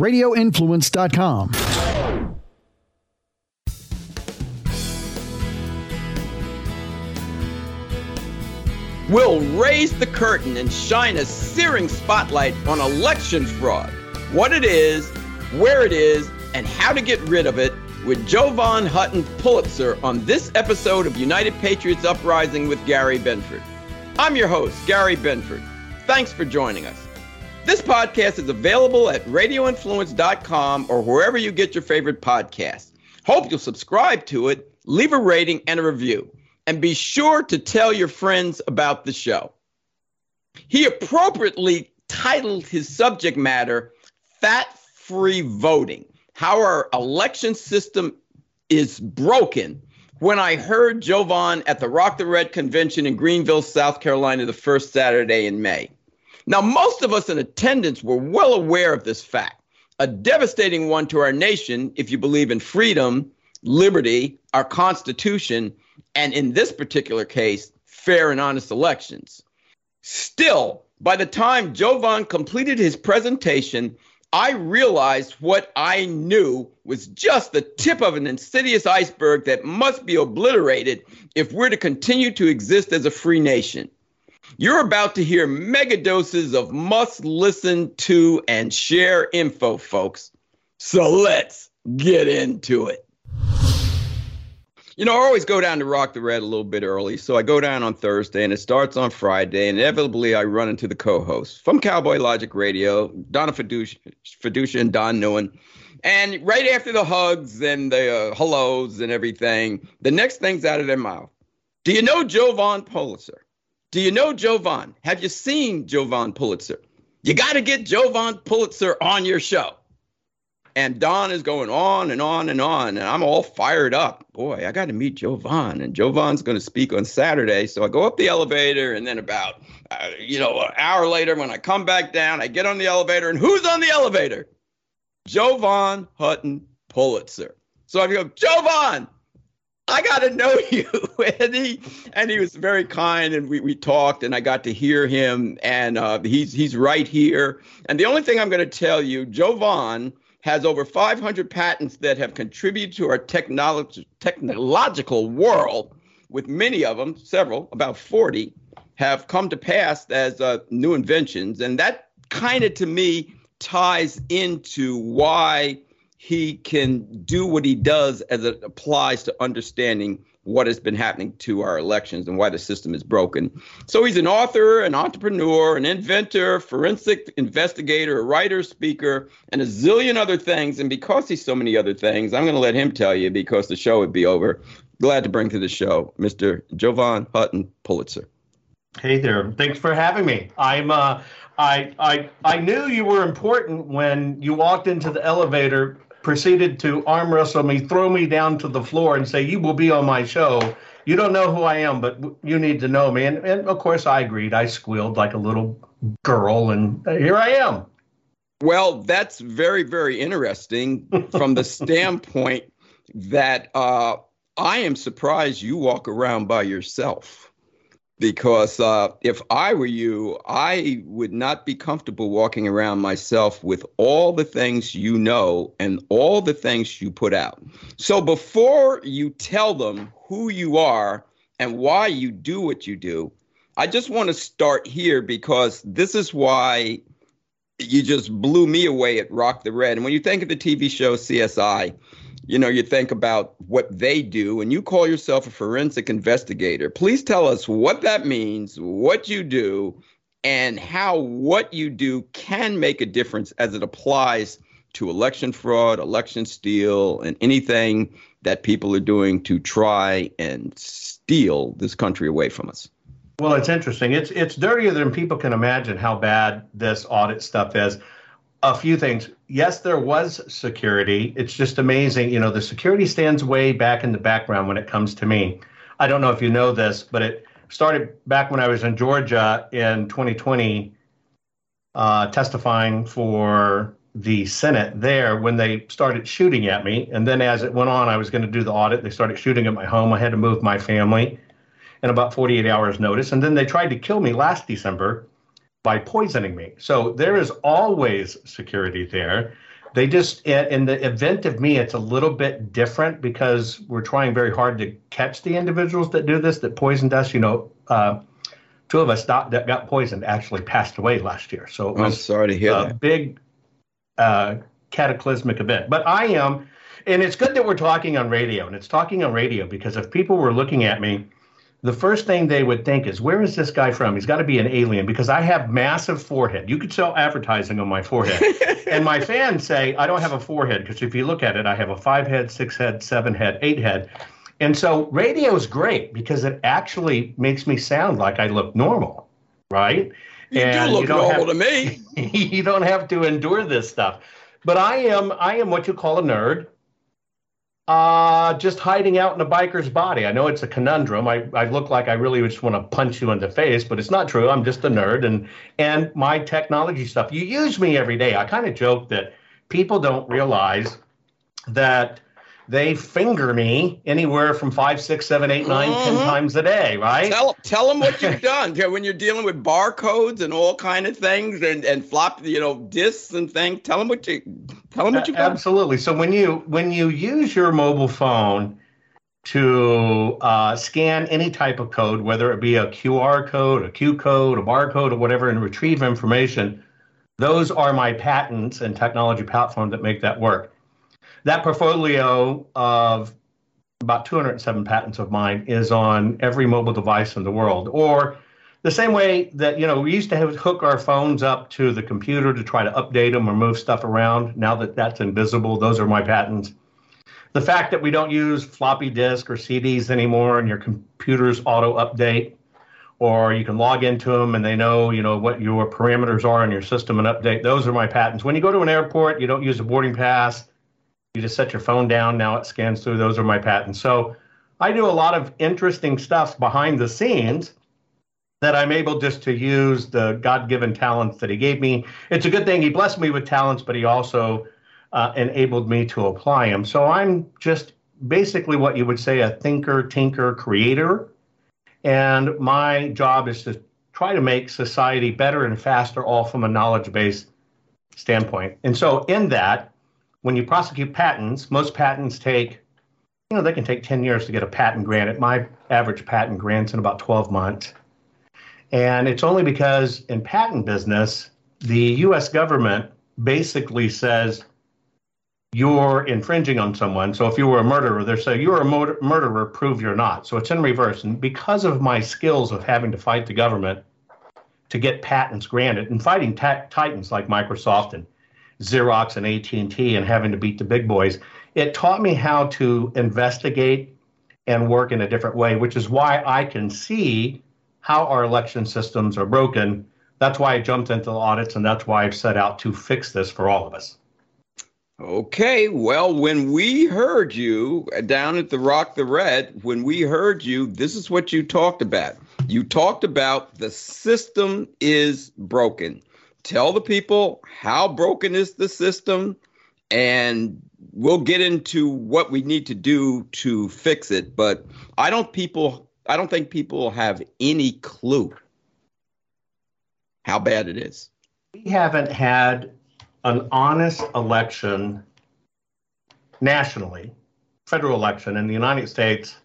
radioinfluence.com. We'll raise the curtain and shine a searing spotlight on election fraud, what it is, where it is, and how to get rid of it with Jovan Hutton Pulitzer on this episode of United Patriots Uprising with Gary Benford. I'm your host, Gary Benford. Thanks for joining us. This podcast is available at radioinfluence.com or wherever you get your favorite podcasts. Hope you'll subscribe to it, leave a rating and a review, and be sure to tell your friends about the show. He appropriately titled his subject matter Fat Free Voting How Our Election System is Broken. When I heard Jovan at the Rock the Red convention in Greenville, South Carolina, the first Saturday in May. Now, most of us in attendance were well aware of this fact, a devastating one to our nation if you believe in freedom, liberty, our Constitution, and in this particular case, fair and honest elections. Still, by the time Jovan completed his presentation, I realized what I knew was just the tip of an insidious iceberg that must be obliterated if we're to continue to exist as a free nation. You're about to hear mega doses of must listen to and share info, folks. So let's get into it. You know, I always go down to Rock the Red a little bit early. So I go down on Thursday and it starts on Friday. And inevitably, I run into the co hosts from Cowboy Logic Radio, Donna Fiducia, Fiducia and Don Neuen. And right after the hugs and the uh, hellos and everything, the next thing's out of their mouth. Do you know Jovan Pulitzer? Do you know Jovan? Have you seen Jovan Pulitzer? You got to get Jovan Pulitzer on your show. And Don is going on and on and on, and I'm all fired up. Boy, I got to meet Jovan, and Jovan's going to speak on Saturday. So I go up the elevator, and then about, uh, you know, an hour later, when I come back down, I get on the elevator, and who's on the elevator? Jovan Hutton Pulitzer. So I go, Jovan, I got to know you. and he and he was very kind, and we, we talked, and I got to hear him, and uh, he's he's right here. And the only thing I'm going to tell you, Jovan has over 500 patents that have contributed to our technology technological world. With many of them, several, about 40, have come to pass as uh, new inventions, and that kind of to me ties into why he can do what he does as it applies to understanding what has been happening to our elections and why the system is broken. So he's an author, an entrepreneur, an inventor, forensic investigator, a writer, speaker, and a zillion other things. And because he's so many other things, I'm going to let him tell you because the show would be over. Glad to bring to the show Mr. Jovan Hutton Pulitzer. Hey there. Thanks for having me. I'm uh I I I knew you were important when you walked into the elevator proceeded to arm wrestle me, throw me down to the floor, and say, You will be on my show. You don't know who I am, but you need to know me. And, and of course, I agreed. I squealed like a little girl, and here I am. Well, that's very, very interesting from the standpoint that uh, I am surprised you walk around by yourself because uh, if I were you, I would not be comfortable walking around myself with all the things you know and all the things you put out. So before you tell them who you are and why you do what you do, I just want to start here because this is why you just blew me away at Rock the Red. And when you think of the TV show CSI, you know, you think about what they do, and you call yourself a forensic investigator. Please tell us what that means, what you do, and how what you do can make a difference as it applies to election fraud, election steal, and anything that people are doing to try and steal this country away from us. Well, it's interesting. It's it's dirtier than people can imagine how bad this audit stuff is a few things. Yes, there was security. It's just amazing. You know, the security stands way back in the background when it comes to me. I don't know if you know this, but it started back when I was in Georgia in 2020, uh, testifying for the Senate there when they started shooting at me. And then as it went on, I was going to do the audit. They started shooting at my home. I had to move my family in about 48 hours' notice. And then they tried to kill me last December by poisoning me. So there is always security there. they just in the event of me it's a little bit different because we're trying very hard to catch the individuals that do this that poisoned us you know uh, two of us that, that got poisoned actually passed away last year so it was I'm sorry to hear a that. big uh, cataclysmic event but i am and it's good that we're talking on radio and it's talking on radio because if people were looking at me the first thing they would think is, where is this guy from? He's got to be an alien because I have massive forehead. You could sell advertising on my forehead. and my fans say I don't have a forehead because if you look at it, I have a five head, six head, seven head, eight head. And so radio is great because it actually makes me sound like I look normal, right? You and do look you normal have, to me. you don't have to endure this stuff. But I am I am what you call a nerd uh, just hiding out in a biker's body. I know it's a conundrum. I, I look like I really just want to punch you in the face, but it's not true. I'm just a nerd and and my technology stuff. You use me every day. I kind of joke that people don't realize that they finger me anywhere from five, six, seven, eight, nine, ten Mhm. times a day, right? Tell tell them what you've done when you're dealing with barcodes and all kind of things and and flop you know discs and things. Tell them what you tell them what you've done. Absolutely. So when you when you use your mobile phone to uh, scan any type of code, whether it be a QR code, a Q code, a barcode, or whatever, and retrieve information, those are my patents and technology platform that make that work. That portfolio of about 207 patents of mine is on every mobile device in the world, or the same way that you know we used to have hook our phones up to the computer to try to update them or move stuff around. Now that that's invisible, those are my patents. The fact that we don't use floppy disk or CDs anymore, and your computers auto update, or you can log into them and they know you know what your parameters are in your system and update. Those are my patents. When you go to an airport, you don't use a boarding pass. You just set your phone down. Now it scans through. Those are my patents. So I do a lot of interesting stuff behind the scenes that I'm able just to use the God given talents that He gave me. It's a good thing He blessed me with talents, but He also uh, enabled me to apply them. So I'm just basically what you would say a thinker, tinker, creator. And my job is to try to make society better and faster, all from a knowledge based standpoint. And so, in that, when you prosecute patents, most patents take, you know, they can take 10 years to get a patent granted. My average patent grants in about 12 months. And it's only because in patent business, the US government basically says you're infringing on someone. So if you were a murderer, they say you're a mur- murderer, prove you're not. So it's in reverse. And because of my skills of having to fight the government to get patents granted and fighting ta- titans like Microsoft and Xerox and AT&T and having to beat the big boys, it taught me how to investigate and work in a different way, which is why I can see how our election systems are broken. That's why I jumped into the audits, and that's why I've set out to fix this for all of us. Okay, well, when we heard you down at the Rock the Red, when we heard you, this is what you talked about. You talked about the system is broken. Tell the people how broken is the system, and we'll get into what we need to do to fix it. But I don't people I don't think people have any clue how bad it is. We haven't had an honest election nationally, federal election in the United States,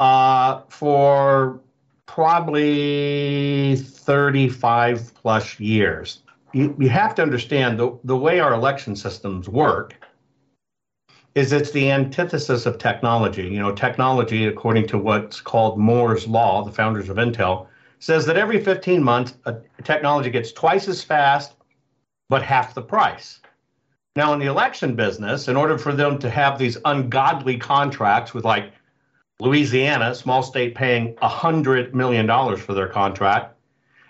uh, for probably 35 plus years. You, you have to understand the, the way our election systems work is it's the antithesis of technology. You know, technology, according to what's called Moore's Law, the founders of Intel, says that every 15 months, a technology gets twice as fast, but half the price. Now, in the election business, in order for them to have these ungodly contracts with like Louisiana, small state paying $100 million for their contract,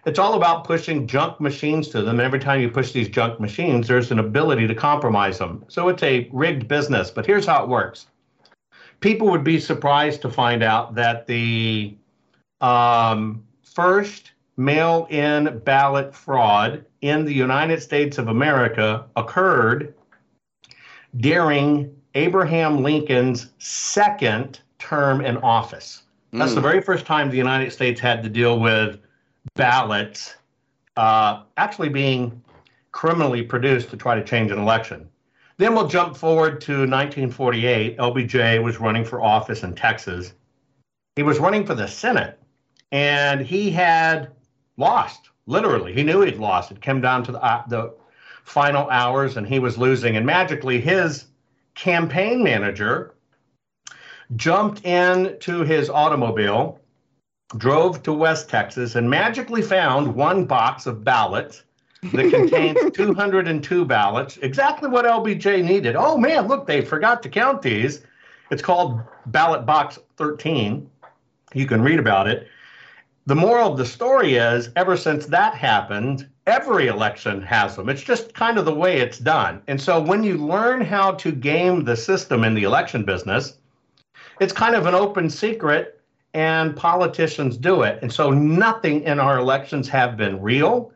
it's all about pushing junk machines to them. Every time you push these junk machines, there's an ability to compromise them. So it's a rigged business. But here's how it works people would be surprised to find out that the um, first mail in ballot fraud in the United States of America occurred during Abraham Lincoln's second term in office. That's the Mm. very first time the United States had to deal with ballots uh, actually being criminally produced to try to change an election. Then we'll jump forward to 1948. LBJ was running for office in Texas. He was running for the Senate, and he had lost. Literally, he knew he'd lost. It came down to the, uh, the final hours, and he was losing. And magically, his campaign manager jumped into his automobile, drove to West Texas, and magically found one box of ballots that contains 202 ballots, exactly what LBJ needed. Oh man, look, they forgot to count these. It's called ballot box 13. You can read about it. The moral of the story is ever since that happened, every election has them. It's just kind of the way it's done. And so when you learn how to game the system in the election business, it's kind of an open secret and politicians do it. And so nothing in our elections have been real.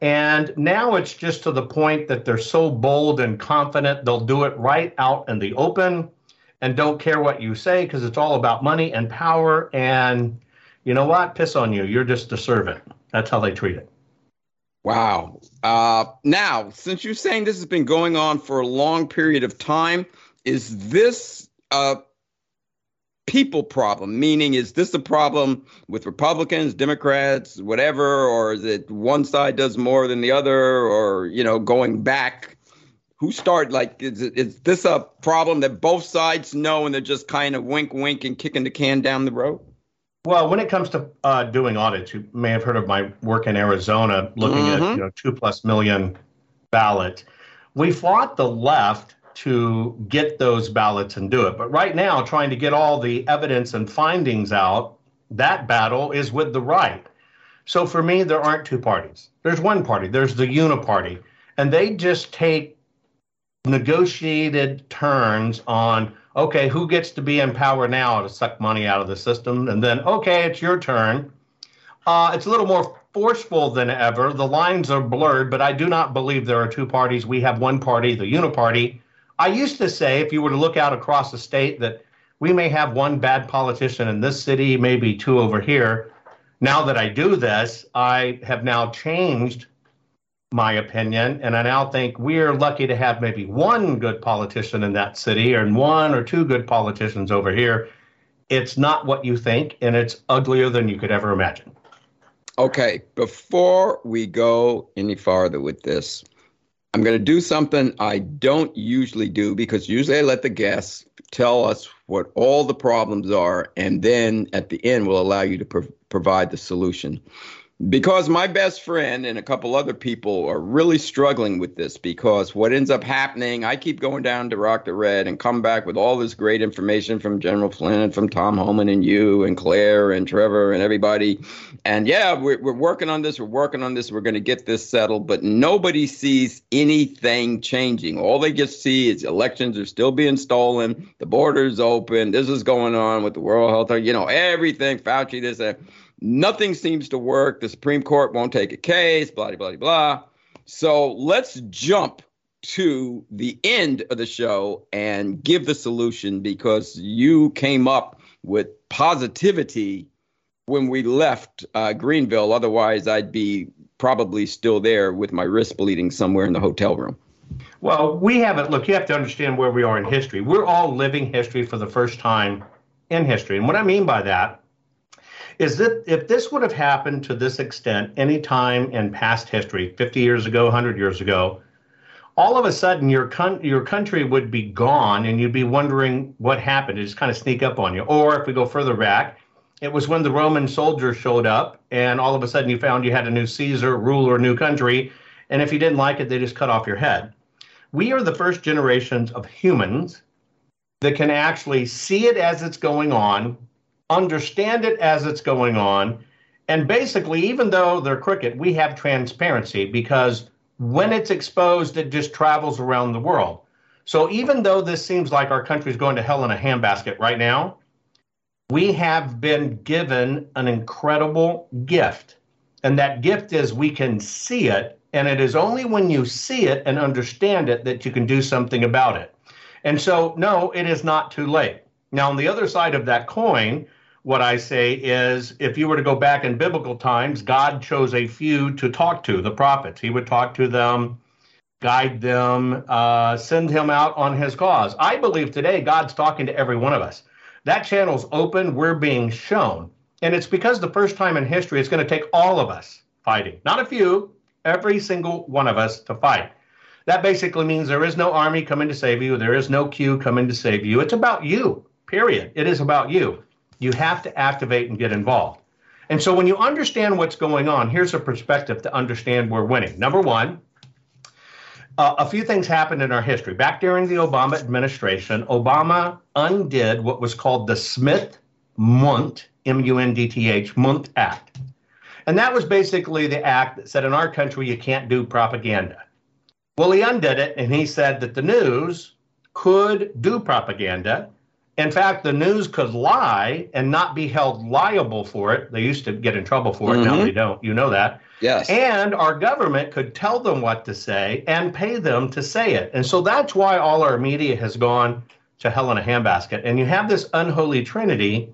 And now it's just to the point that they're so bold and confident they'll do it right out in the open and don't care what you say because it's all about money and power. And you know what? Piss on you. You're just a servant. That's how they treat it. Wow. Uh, now, since you're saying this has been going on for a long period of time, is this uh, people problem? Meaning, is this a problem with Republicans, Democrats, whatever, or is it one side does more than the other, or you know, going back? Who started? Like, is is this a problem that both sides know and they're just kind of wink, wink, and kicking the can down the road? Well, when it comes to uh, doing audits, you may have heard of my work in Arizona, looking mm-hmm. at you know two plus million ballots. We fought the left to get those ballots and do it. But right now, trying to get all the evidence and findings out, that battle is with the right. So for me, there aren't two parties. There's one party, there's the uniparty. And they just take negotiated turns on okay, who gets to be in power now to suck money out of the system? And then, okay, it's your turn. Uh, it's a little more forceful than ever. The lines are blurred, but I do not believe there are two parties. We have one party, the uniparty, I used to say, if you were to look out across the state, that we may have one bad politician in this city, maybe two over here. Now that I do this, I have now changed my opinion, and I now think we're lucky to have maybe one good politician in that city and one or two good politicians over here. It's not what you think, and it's uglier than you could ever imagine. Okay, before we go any farther with this, I'm going to do something I don't usually do because usually I let the guests tell us what all the problems are, and then at the end, we'll allow you to pro- provide the solution because my best friend and a couple other people are really struggling with this because what ends up happening i keep going down to rock the red and come back with all this great information from general flynn and from tom homan and you and claire and trevor and everybody. And yeah we're, we're working on this we're working on this we're going to get this settled but nobody sees anything changing. All they just see is elections are still being stolen the borders open this is going on with the world health you know everything fauci this that Nothing seems to work. The Supreme Court won't take a case, blah, blah, blah, blah. So let's jump to the end of the show and give the solution because you came up with positivity when we left uh, Greenville. Otherwise, I'd be probably still there with my wrist bleeding somewhere in the hotel room. Well, we haven't. Look, you have to understand where we are in history. We're all living history for the first time in history. And what I mean by that is that if this would have happened to this extent any time in past history, 50 years ago, 100 years ago, all of a sudden your con- your country would be gone and you'd be wondering what happened. It just kind of sneak up on you. Or if we go further back, it was when the Roman soldiers showed up and all of a sudden you found you had a new Caesar, ruler, new country, and if you didn't like it, they just cut off your head. We are the first generations of humans that can actually see it as it's going on, understand it as it's going on. And basically, even though they're crooked, we have transparency because when it's exposed, it just travels around the world. So even though this seems like our country is going to hell in a handbasket right now, we have been given an incredible gift. And that gift is we can see it. And it is only when you see it and understand it that you can do something about it. And so, no, it is not too late. Now, on the other side of that coin, what I say is if you were to go back in biblical times, God chose a few to talk to, the prophets. He would talk to them guide them, uh, send him out on his cause. I believe today God's talking to every one of us. That channel's open, we're being shown. And it's because the first time in history, it's going to take all of us fighting, not a few, every single one of us to fight. That basically means there is no army coming to save you, there is no Q coming to save you. It's about you, period. It is about you. You have to activate and get involved. And so when you understand what's going on, here's a perspective to understand we're winning. Number one, uh, a few things happened in our history. Back during the Obama administration, Obama undid what was called the Smith Mundt, M U N D T H, Mundt Act. And that was basically the act that said in our country you can't do propaganda. Well, he undid it and he said that the news could do propaganda. In fact, the news could lie and not be held liable for it. They used to get in trouble for it. Mm-hmm. Now they don't. You know that. Yes. And our government could tell them what to say and pay them to say it. And so that's why all our media has gone to hell in a handbasket. And you have this unholy trinity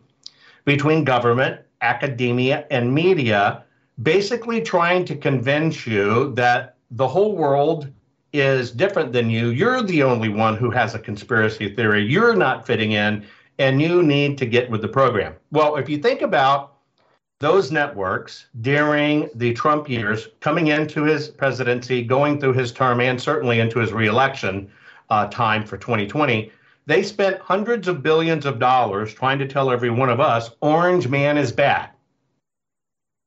between government, academia, and media, basically trying to convince you that the whole world is different than you. You're the only one who has a conspiracy theory. You're not fitting in, and you need to get with the program. Well, if you think about those networks during the Trump years, coming into his presidency, going through his term, and certainly into his reelection uh, time for 2020, they spent hundreds of billions of dollars trying to tell every one of us Orange Man is bad.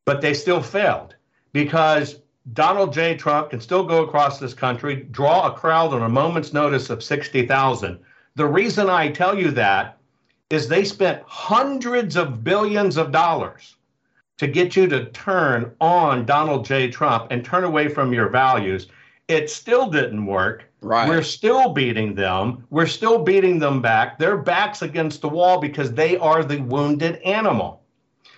But they still failed because Donald J. Trump can still go across this country, draw a crowd on a moment's notice of 60,000. The reason I tell you that is they spent hundreds of billions of dollars to get you to turn on Donald J. Trump and turn away from your values. It still didn't work. Right. We're still beating them. We're still beating them back. Their backs against the wall because they are the wounded animal.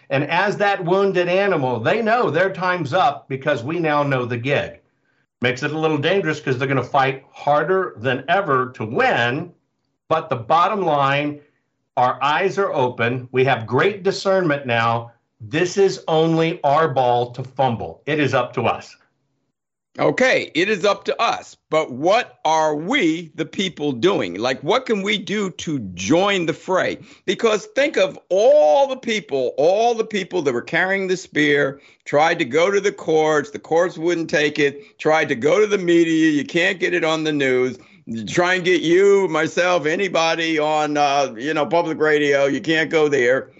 And as that wounded animal, they know their time's up because we now know the gig. Makes it a little dangerous because they're going to fight harder than ever to win. But the bottom line, our eyes are open. We have great discernment now. This is only our ball to fumble. It is up to us. Okay, it is up to us. But what are we, the people, doing? Like, what can we do to join the fray? Because think of all the people, all the people that were carrying the spear, tried to go to the courts, the courts wouldn't take it, tried to go to the media, you can't get it on the news. Try and get you, myself, anybody on, uh, you know, public radio, you can't go there.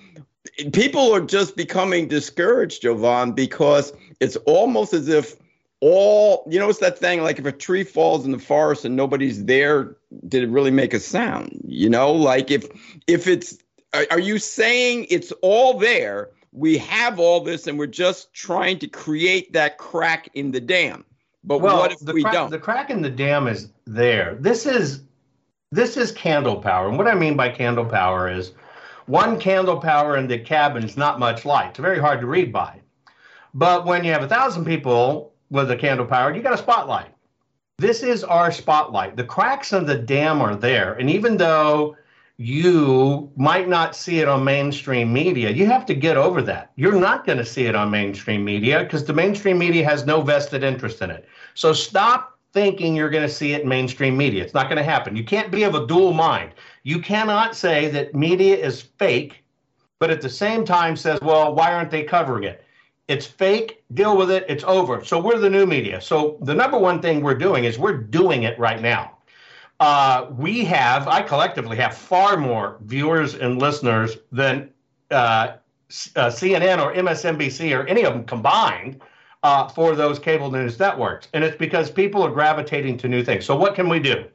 People are just becoming discouraged, Jovan, because it's almost as if all you know it's that thing like if a tree falls in the forest and nobody's there did it really make a sound? You know like if if it's are, are you saying it's all there we have all this and we're just trying to create that crack in the dam? But well, what if we crack, don't? the crack in the dam is there. This is this is candle power. And what i mean by candle power is one candle power in the cabin is not much light. It's very hard to read by. But when you have a thousand people with a candle powered, you got a spotlight. This is our spotlight. The cracks in the dam are there. And even though you might not see it on mainstream media, you have to get over that. You're not going to see it on mainstream media because the mainstream media has no vested interest in it. So stop thinking you're going to see it in mainstream media. It's not going to happen. You can't be of a dual mind. You cannot say that media is fake, but at the same time says, well, why aren't they covering it? It's fake. Deal with it. It's over. So we're the new media. So the number one thing we're doing is we're doing it right now. Uh, we have, I collectively have far more viewers and listeners than uh, uh, CNN or MSNBC or any of them combined uh, for those cable news networks. And it's because people are gravitating to new things. So what can we do?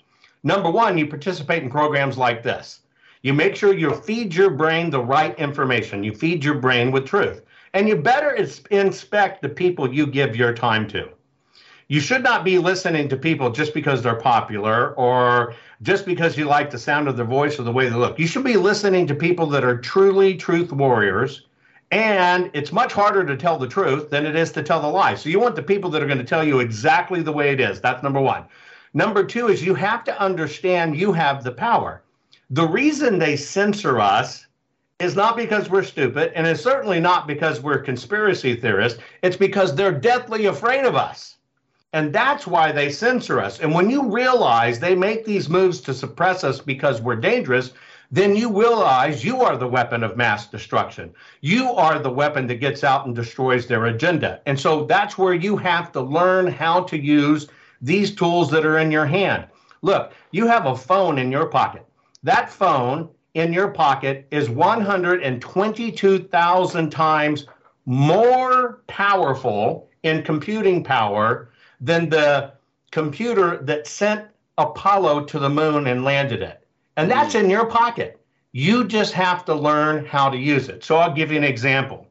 Number one, you participate in programs like this. You make sure you feed your brain the right information. You feed your brain with truth. And you better inspect the people you give your time to. You should not be listening to people just because they're popular or just because you like the sound of their voice or the way they look. You should be listening to people that are truly truth warriors. And it's much harder to tell the truth than it is to tell the lie. So you want the people that are going to tell you exactly the way it is. That's number one. Number two is you have to understand you have the power. The reason they censor us is not because we're stupid, and it's certainly not because we're conspiracy theorists. It's because they're deathly afraid of us. And that's why they censor us. And when you realize they make these moves to suppress us because we're dangerous, then you realize you are the weapon of mass destruction. You are the weapon that gets out and destroys their agenda. And so that's where you have to learn how to use these tools that are in your hand. Look, you have a phone in your pocket. That phone in your pocket is 122,000 times more powerful in computing power than the computer that sent Apollo to the moon and landed it. And that's hmm. in your pocket. You just have to learn how to use it. So I'll give you an example.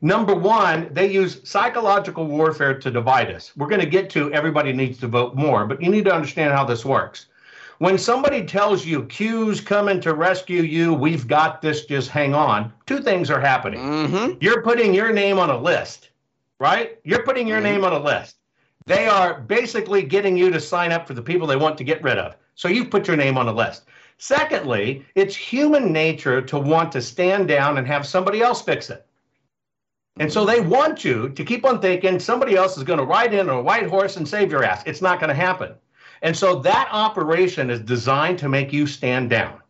Number one, they use psychological warfare to divide us. We're going to get to everybody needs to vote more, but you need to understand how this works. When somebody tells you Q's coming to rescue you, we've got this, just hang on, two things are happening. Mm-hmm. You're putting your name on a list, right? You're putting your mm-hmm. name on a list. They are basically getting you to sign up for the people they want to get rid of. So you've put your name on a list. Secondly, it's human nature to want to stand down and have somebody else fix it. And so they want you to keep on thinking somebody else is going to ride in on a white horse and save your ass. It's not going to happen. And so that operation is designed to make you stand down.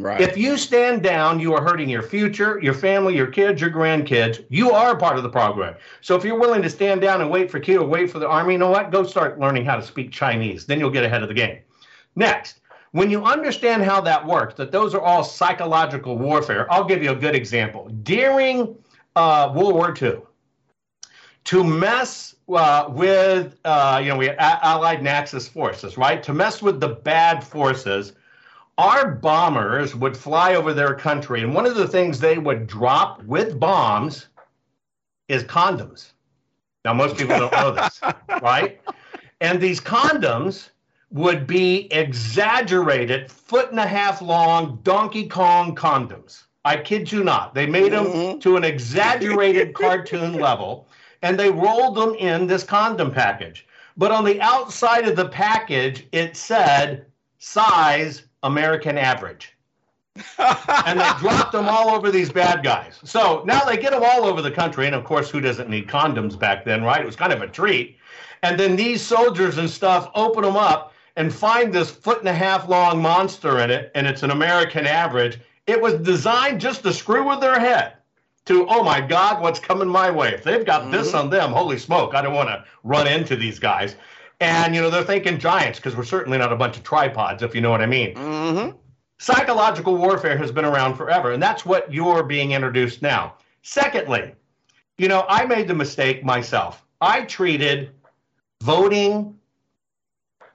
Right. If you stand down, you are hurting your future, your family, your kids, your grandkids. You are part of the program. So if you're willing to stand down and wait for Q or wait for the army, you know what? Go start learning how to speak Chinese. Then you'll get ahead of the game. Next, when you understand how that works, that those are all psychological warfare, I'll give you a good example. During uh, World War II, to mess uh, with, uh, you know, we had Allied and Axis forces, right? To mess with the bad forces, our bombers would fly over their country. And one of the things they would drop with bombs is condoms. Now, most people don't know this, right? And these condoms would be exaggerated, foot and a half long Donkey Kong condoms. I kid you not. They made them mm-hmm. to an exaggerated cartoon level and they rolled them in this condom package. But on the outside of the package, it said size American average. and they dropped them all over these bad guys. So now they get them all over the country. And of course, who doesn't need condoms back then, right? It was kind of a treat. And then these soldiers and stuff open them up and find this foot and a half long monster in it, and it's an American average. It was designed just to screw with their head to, oh my God, what's coming my way? If they've got mm-hmm. this on them, holy smoke, I don't want to run into these guys. And, you know, they're thinking giants because we're certainly not a bunch of tripods, if you know what I mean. Mm-hmm. Psychological warfare has been around forever, and that's what you're being introduced now. Secondly, you know, I made the mistake myself. I treated voting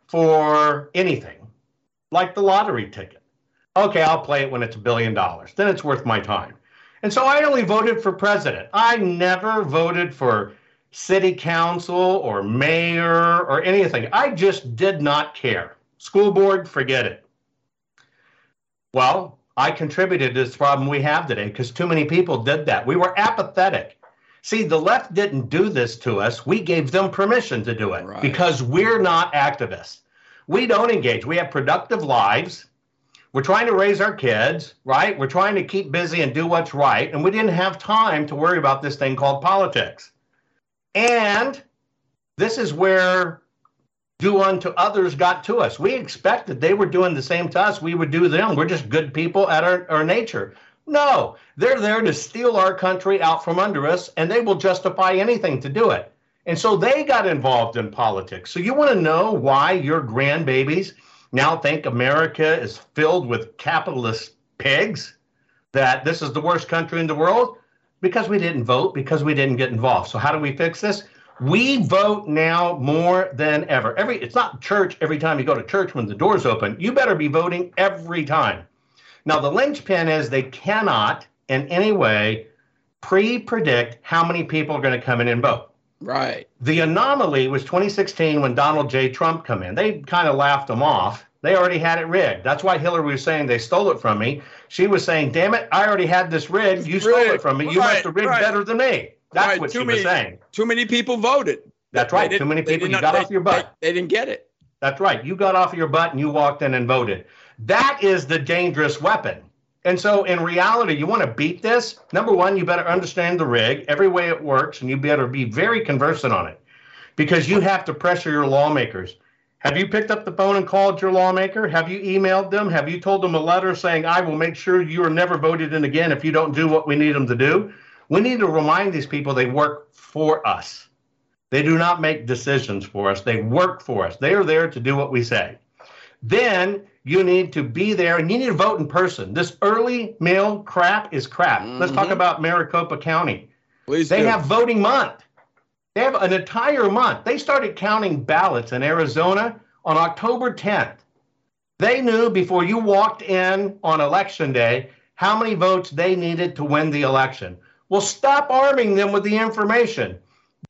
for anything like the lottery ticket. Okay, I'll play it when it's a billion dollars. Then it's worth my time. And so I only voted for president. I never voted for city council or mayor or anything. I just did not care. School board, forget it. Well, I contributed to this problem we have today because too many people did that. We were apathetic. See, the left didn't do this to us. We gave them permission to do it right. because we're not activists. We don't engage. We have productive lives. We're trying to raise our kids, right? We're trying to keep busy and do what's right. And we didn't have time to worry about this thing called politics. And this is where do unto others got to us. We expected they were doing the same to us. We would do them. We're just good people at our, our nature. No, they're there to steal our country out from under us, and they will justify anything to do it. And so they got involved in politics. So you want to know why your grandbabies now think America is filled with capitalist pigs? That this is the worst country in the world? Because we didn't vote, because we didn't get involved. So how do we fix this? We vote now more than ever. Every it's not church every time you go to church when the doors open. You better be voting every time. Now the linchpin is they cannot in any way pre-predict how many people are going to come in and vote. Right. The anomaly was 2016 when Donald J. Trump come in. They kind of laughed him off. They already had it rigged. That's why Hillary was saying they stole it from me. She was saying, "Damn it, I already had this rigged. You stole it from me. You right, must have rigged right. better than me." That's right. what too she many, was saying. Too many people voted. That's right. Too many people. You got they, off your butt. They, they didn't get it. That's right. You got off your butt and you walked in and voted. That is the dangerous weapon. And so, in reality, you want to beat this. Number one, you better understand the rig, every way it works, and you better be very conversant on it. because you have to pressure your lawmakers. Have you picked up the phone and called your lawmaker? Have you emailed them? Have you told them a letter saying, I will make sure you are never voted in again if you don't do what we need them to do? We need to remind these people they work for us. They do not make decisions for us, they work for us. They are there to do what we say. Then you need to be there and you need to vote in person. This early mail crap is crap. Mm-hmm. Let's talk mm-hmm. about Maricopa County. Please they do. have voting month. They have an entire month. They started counting ballots in Arizona on October 10th. They knew before you walked in on election day how many votes they needed to win the election. Well, stop arming them with the information.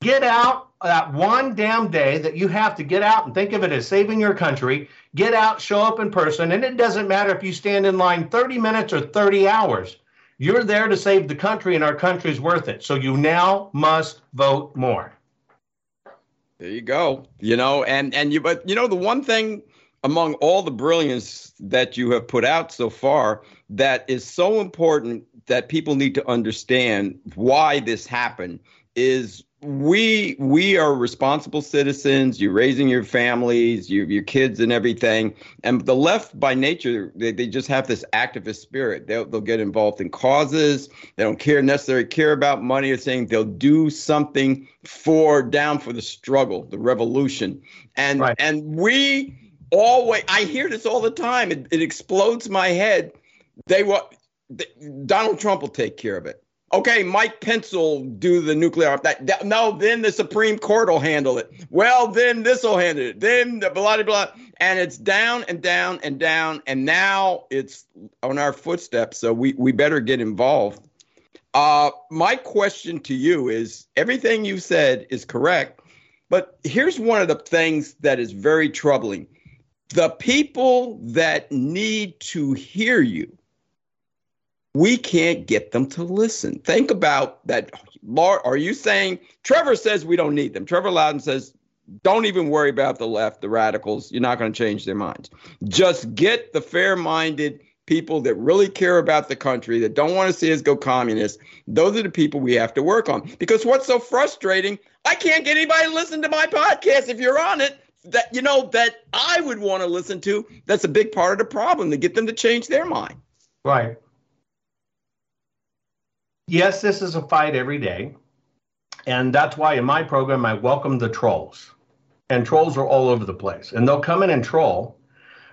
Get out that one damn day that you have to get out and think of it as saving your country. Get out, show up in person, and it doesn't matter if you stand in line 30 minutes or 30 hours. You're there to save the country, and our country's worth it. So you now must vote more. There you go. You know, and and you but you know the one thing among all the brilliance that you have put out so far that is so important that people need to understand why this happened is we we are responsible citizens. You're raising your families your, your kids and everything. And the left by nature they, they just have this activist spirit. They'll, they'll get involved in causes. They don't care necessarily care about money or saying they'll do something for down for the struggle the revolution. And right. and we always i hear this all the time. It, it explodes my head. They will donald trump will take care of it Okay, Mike Pence will do the nuclear. That, that, no, then the Supreme Court will handle it. Well, then this will handle it. Then the blah blah blah, and it's down and down and down, and now it's on our footsteps. So we we better get involved. Uh, my question to you is: everything you said is correct, but here's one of the things that is very troubling: the people that need to hear you we can't get them to listen. Think about that. Are you saying Trevor says we don't need them? Trevor Loudon says, don't even worry about the left, the radicals. You're not going to change their minds. Just get the fair minded people that really care about the country, that don't want to see us go communist. Those are the people we have to work on. Because what's so frustrating, I can't get anybody to listen to my podcast if you're on it. That you know that I would want to listen to. That's a big part of the problem to get them to change their mind. Right yes, this is a fight every day. And that's why in my program, I welcome the trolls. And trolls are all over the place. And they'll come in and troll.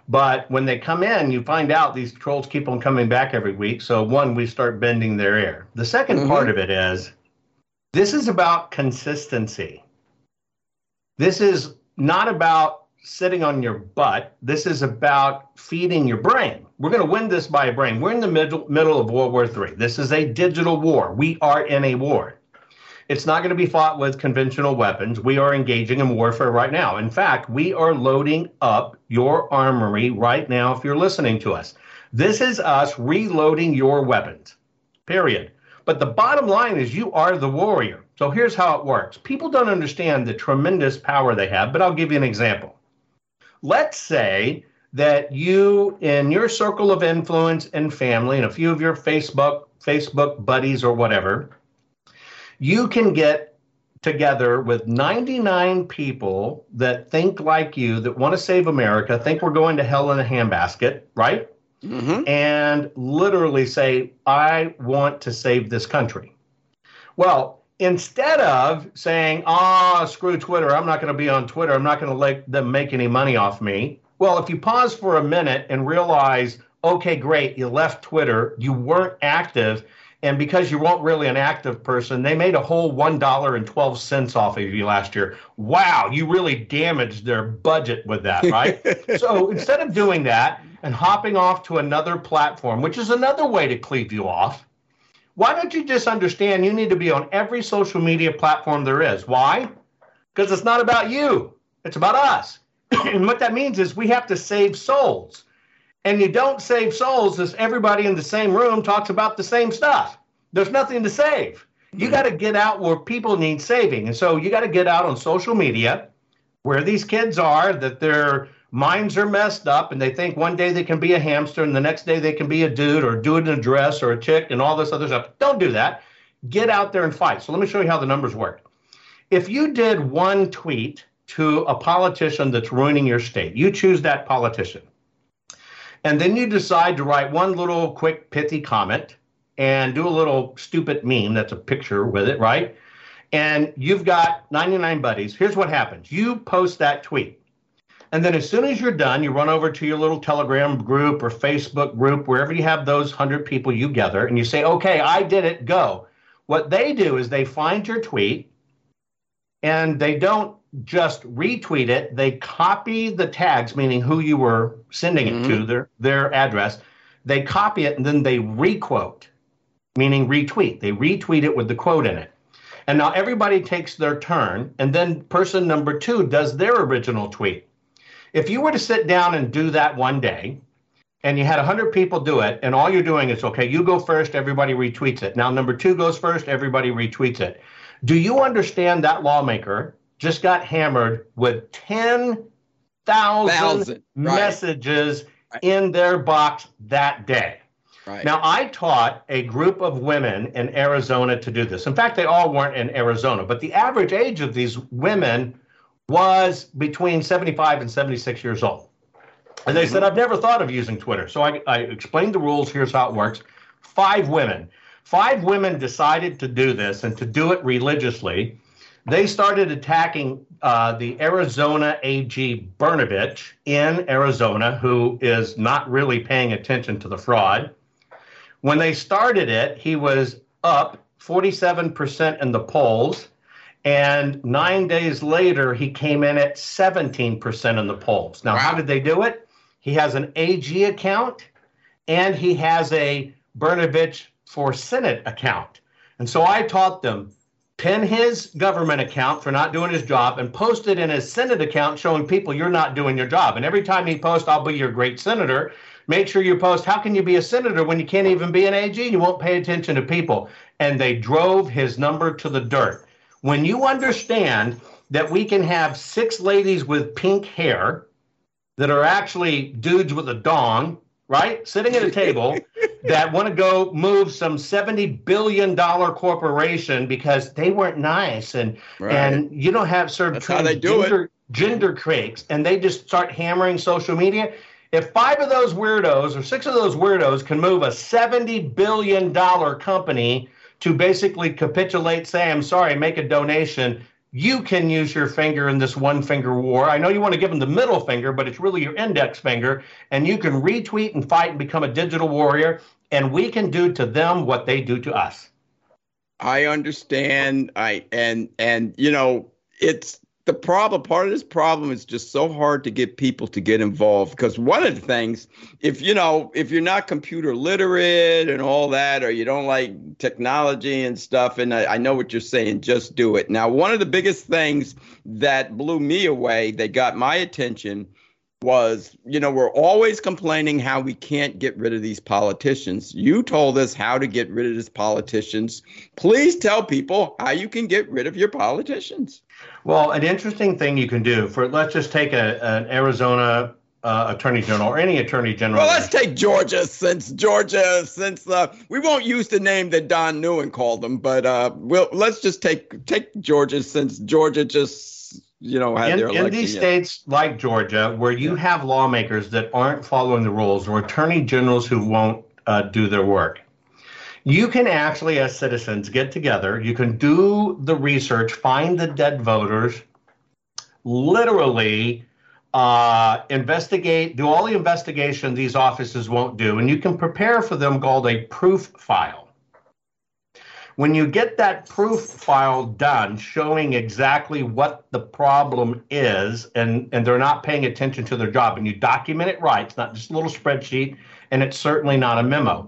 But when they come in, you find out these trolls keep on coming back every week. So, one, we start bending their ear. The 2nd mm-hmm. part of it is this is about consistency. This is not about sitting on your butt. This is about feeding your brain. We're going to win this by a brain. We're in the middle, middle of World War III. This is a digital war. We are in a war. It's not going to be fought with conventional weapons. We are engaging in warfare right now. In fact, we are loading up your armory right now if you're listening to us. This is us reloading your weapons, period. But the bottom line is you are the warrior. So here's how it works. People don't understand the tremendous power they have, but I'll give you an example. Let's say that you, in your circle of influence and family, and a few of your Facebook Facebook buddies or whatever, you can get together with 99 people that think like you, that want to save America, think we're going to hell in a handbasket, right? Mm-hmm. And literally say, I want to save this country. Well, instead of saying, ah, oh, screw Twitter, I'm not going to be on Twitter, I'm not going to let them make any money off me. Well, if you pause for a minute and realize, okay, great, you left Twitter, you weren't active, and because you weren't really an active person, they made a whole $1.12 off of you last year. Wow, you really damaged their budget with that, right? so instead of doing that and hopping off to another platform, which is another way to cleave you off, why don't you just understand you need to be on every social media platform there is? Why? Because it's not about you, it's about us. and what that means is we have to save souls. And you don't save souls as everybody in the same room talks about the same stuff. There's nothing to save. You got to get out where people need saving. And so you got to get out on social media where these kids are, that they're minds are messed up and they think one day they can be a hamster and the next day they can be a dude or do it in a dress or a chick and all this other stuff. Don't do that. Get out there and fight. So let me show you how the numbers work. if you did one tweet to a politician that's ruining your state, you choose that politician. And then you decide to write one little quick pithy comment and do a little stupid meme that's a picture with it, right? And you've got 99 buddies. Here's what happens you post that tweet. And then as soon as you're done, you run over to your little Telegram group or Facebook group, wherever you have those 100 people you gather, and you say, okay, I did it, go. What they do is they find your tweet and they don't just retweet it, they copy the tags, meaning who you were sending it mm-hmm. to, their, their address. They copy it and then they requote, meaning retweet. They retweet it with the quote in it. And now everybody takes their turn, and then person number two does their original tweet. If you were to sit down and do that one day, and you had 100 people do it, and all you're doing is, okay, you go first, everybody retweets it. Now, number two goes first, everybody retweets it. Do you understand that lawmaker just got hammered with 10,000 messages right. in their box that day? Right. Now, I taught a group of women in Arizona to do this. In fact, they all weren't in Arizona, but the average age of these women was between 75 and 76 years old. And they mm-hmm. said, I've never thought of using Twitter. So I, I explained the rules. Here's how it works. Five women. Five women decided to do this and to do it religiously. They started attacking uh, the Arizona AG Brnovich in Arizona, who is not really paying attention to the fraud. When they started it, he was up 47% in the polls. And nine days later, he came in at 17% in the polls. Now, wow. how did they do it? He has an AG account and he has a Brnovich for Senate account. And so I taught them pin his government account for not doing his job and post it in his Senate account showing people you're not doing your job. And every time he posts, I'll be your great senator, Make sure you post, how can you be a senator when you can't even be an AG? You won't pay attention to people. And they drove his number to the dirt. When you understand that we can have six ladies with pink hair that are actually dudes with a dong, right? Sitting at a table that want to go move some $70 billion corporation because they weren't nice and right. and you don't have certain how they do gender, it. gender critics and they just start hammering social media if five of those weirdos or six of those weirdos can move a $70 billion company to basically capitulate, say, I'm sorry, make a donation, you can use your finger in this one finger war. I know you want to give them the middle finger, but it's really your index finger. And you can retweet and fight and become a digital warrior. And we can do to them what they do to us. I understand. I and and you know, it's the problem part of this problem is just so hard to get people to get involved because one of the things if you know if you're not computer literate and all that or you don't like technology and stuff and I, I, know what you're saying just do it. Now one of the biggest things that blew me away that got my attention was you know we're always complaining how we can't get rid of these politicians. You told us how to get rid of these politicians. Please tell people how you can get rid of your politicians well, an interesting thing you can do for let's just take a, an Arizona uh, attorney general or any attorney general. Well, let's take Georgia since Georgia since uh, we won't use the name that Don Neuen called them, but uh, we'll let's just take take Georgia since Georgia just you know had in, their in these states like Georgia where you have lawmakers that aren't following the rules or attorney generals who won't uh, do their work you can actually, as citizens, get together. You can do the research, find the dead voters, literally uh, investigate, do all the investigation these offices won't do, and you can prepare for them called a proof file. When you get that proof file done, showing exactly what the problem is, and, and they're not paying attention to their job, and you document it right, it's not just a little spreadsheet, and it's certainly not a memo.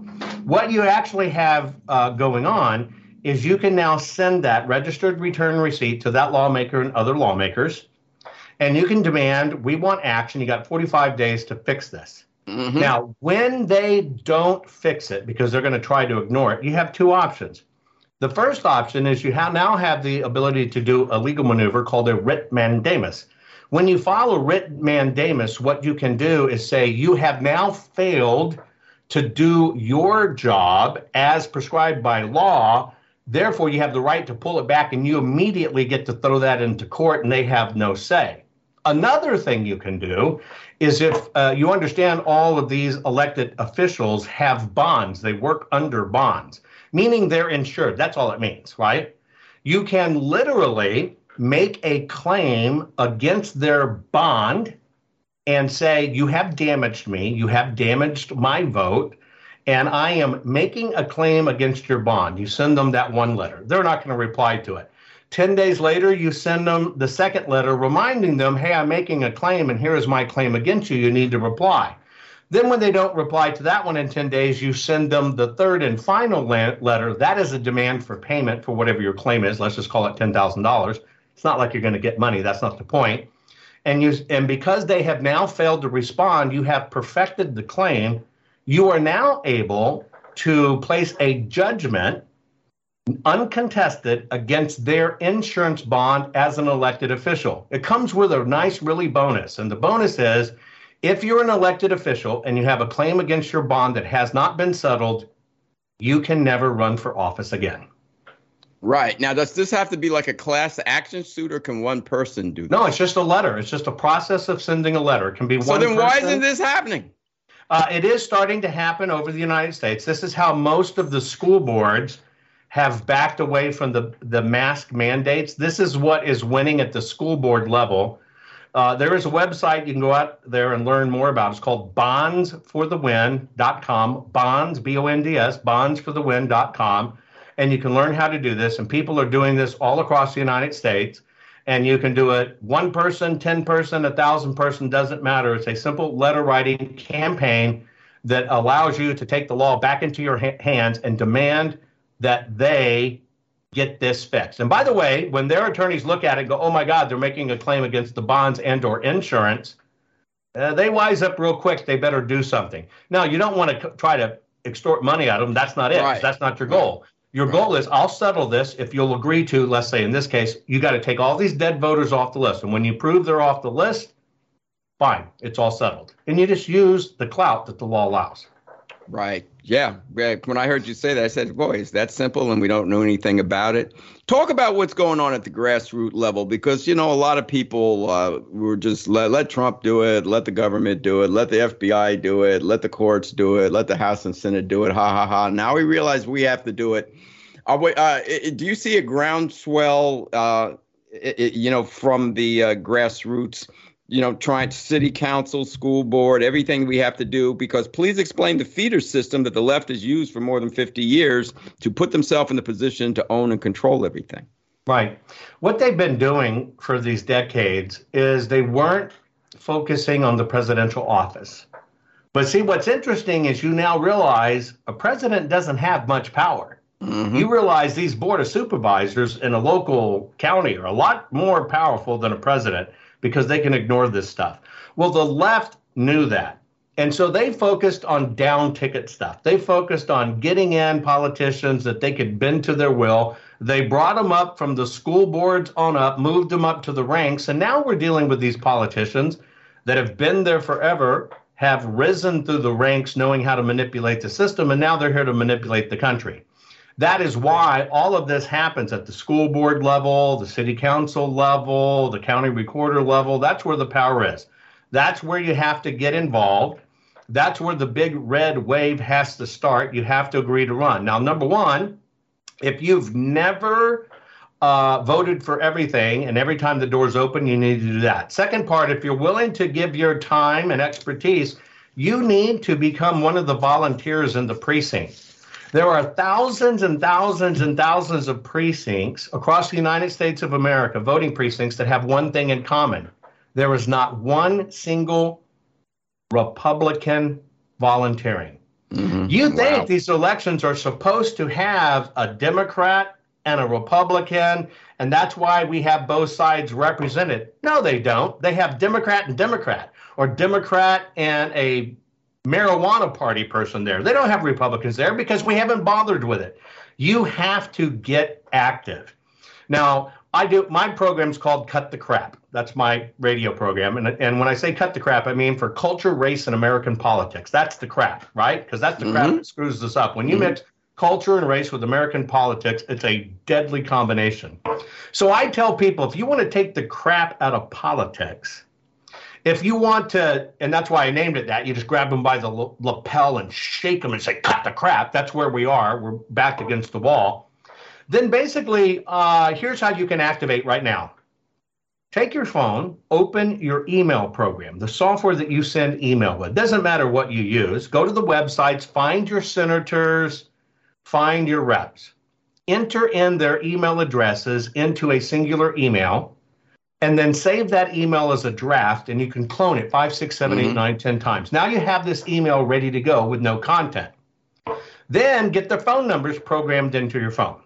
What you actually have uh, going on is you can now send that registered return receipt to that lawmaker and other lawmakers, and you can demand, we want action. You got 45 days to fix this. Mm-hmm. Now, when they don't fix it because they're going to try to ignore it, you have two options. The first option is you have now have the ability to do a legal maneuver called a writ mandamus. When you a writ mandamus, what you can do is say you have now failed to do your job as prescribed by law. Therefore, you have the right to pull it back and you immediately get to throw that into court and they have no say. Another thing you can do is if uh, you understand all of these elected officials have bonds, they work under bonds, meaning they're insured. That's all it means, right? You can literally make a claim against their bond and say, You have damaged me, you have damaged my vote, and I am making a claim against your bond. You send them that one letter. They're not going to reply to it. 10 days later, you send them the second letter reminding them, hey, I'm making a claim and here is my claim against you. You need to reply. Then, when they don't reply to that one in 10 days, you send them the third and final letter. That is a demand for payment for whatever your claim is. Let's just call it $10,000. It's not like you're going to get money. That's not the point. And, you, and because they have now failed to respond, you have perfected the claim you are now able to place a judgment uncontested against their insurance bond as an elected official. It comes with a nice, really bonus. And the bonus is if you're an elected official and you have a claim against your bond that has not been settled, you can never run for office again. Right. Now, does this have to be like a class action suit or can one person do that? No, it's just a letter. It's just a process of sending a letter. It can be so one So then person. why isn't this happening? Uh, it is starting to happen over the United States. This is how most of the school boards have backed away from the, the mask mandates. This is what is winning at the school board level. Uh, there is a website you can go out there and learn more about. It's called bondsforthewin.com. Bonds, B O N D S, bondsforthewin.com. And you can learn how to do this. And people are doing this all across the United States and you can do it one person, 10 person, a thousand person, doesn't matter. It's a simple letter writing campaign that allows you to take the law back into your ha- hands and demand that they get this fixed. And by the way, when their attorneys look at it and go, oh my God, they're making a claim against the bonds and or insurance, uh, they wise up real quick. They better do something. Now, you don't want to c- try to extort money out of them. That's not it. Right. That's not your goal. Your right. goal is I'll settle this if you'll agree to, let's say in this case, you got to take all these dead voters off the list. And when you prove they're off the list, fine, it's all settled. And you just use the clout that the law allows. Right. Yeah. When I heard you say that, I said, boy, is that simple and we don't know anything about it. Talk about what's going on at the grassroots level because, you know, a lot of people uh, were just let, let Trump do it, let the government do it, let the FBI do it, let the courts do it, let the House and Senate do it. Ha ha ha. Now we realize we have to do it. We, uh, do you see a groundswell, uh, you know, from the uh, grassroots? You know, trying city council, school board, everything we have to do. Because please explain the feeder system that the left has used for more than 50 years to put themselves in the position to own and control everything. Right. What they've been doing for these decades is they weren't focusing on the presidential office. But see, what's interesting is you now realize a president doesn't have much power. Mm-hmm. You realize these board of supervisors in a local county are a lot more powerful than a president because they can ignore this stuff. Well, the left knew that. And so they focused on down ticket stuff. They focused on getting in politicians that they could bend to their will. They brought them up from the school boards on up, moved them up to the ranks. And now we're dealing with these politicians that have been there forever, have risen through the ranks knowing how to manipulate the system, and now they're here to manipulate the country. That is why all of this happens at the school board level, the city council level, the county recorder level. That's where the power is. That's where you have to get involved. That's where the big red wave has to start. You have to agree to run. Now, number one, if you've never uh, voted for everything and every time the door's open, you need to do that. Second part, if you're willing to give your time and expertise, you need to become one of the volunteers in the precinct. There are thousands and thousands and thousands of precincts across the United States of America, voting precincts that have one thing in common. There is not one single Republican volunteering. Mm-hmm. You think wow. these elections are supposed to have a Democrat and a Republican, and that's why we have both sides represented. No, they don't. They have Democrat and Democrat, or Democrat and a marijuana party person there. They don't have Republicans there because we haven't bothered with it. You have to get active. Now, I do my program's called Cut the Crap. That's my radio program. And, and when I say cut the crap, I mean for culture, race, and American politics. That's the crap, right? Because that's the mm-hmm. crap that screws us up. When you mm-hmm. mix culture and race with American politics, it's a deadly combination. So I tell people if you want to take the crap out of politics, if you want to, and that's why I named it that, you just grab them by the lapel and shake them and say, cut the crap. That's where we are. We're back against the wall. Then basically, uh, here's how you can activate right now. Take your phone, open your email program, the software that you send email with. Doesn't matter what you use. Go to the websites, find your senators, find your reps, enter in their email addresses into a singular email and then save that email as a draft and you can clone it five, six, seven, mm-hmm. eight, nine, ten times. Now you have this email ready to go with no content. Then get the phone numbers programmed into your phone.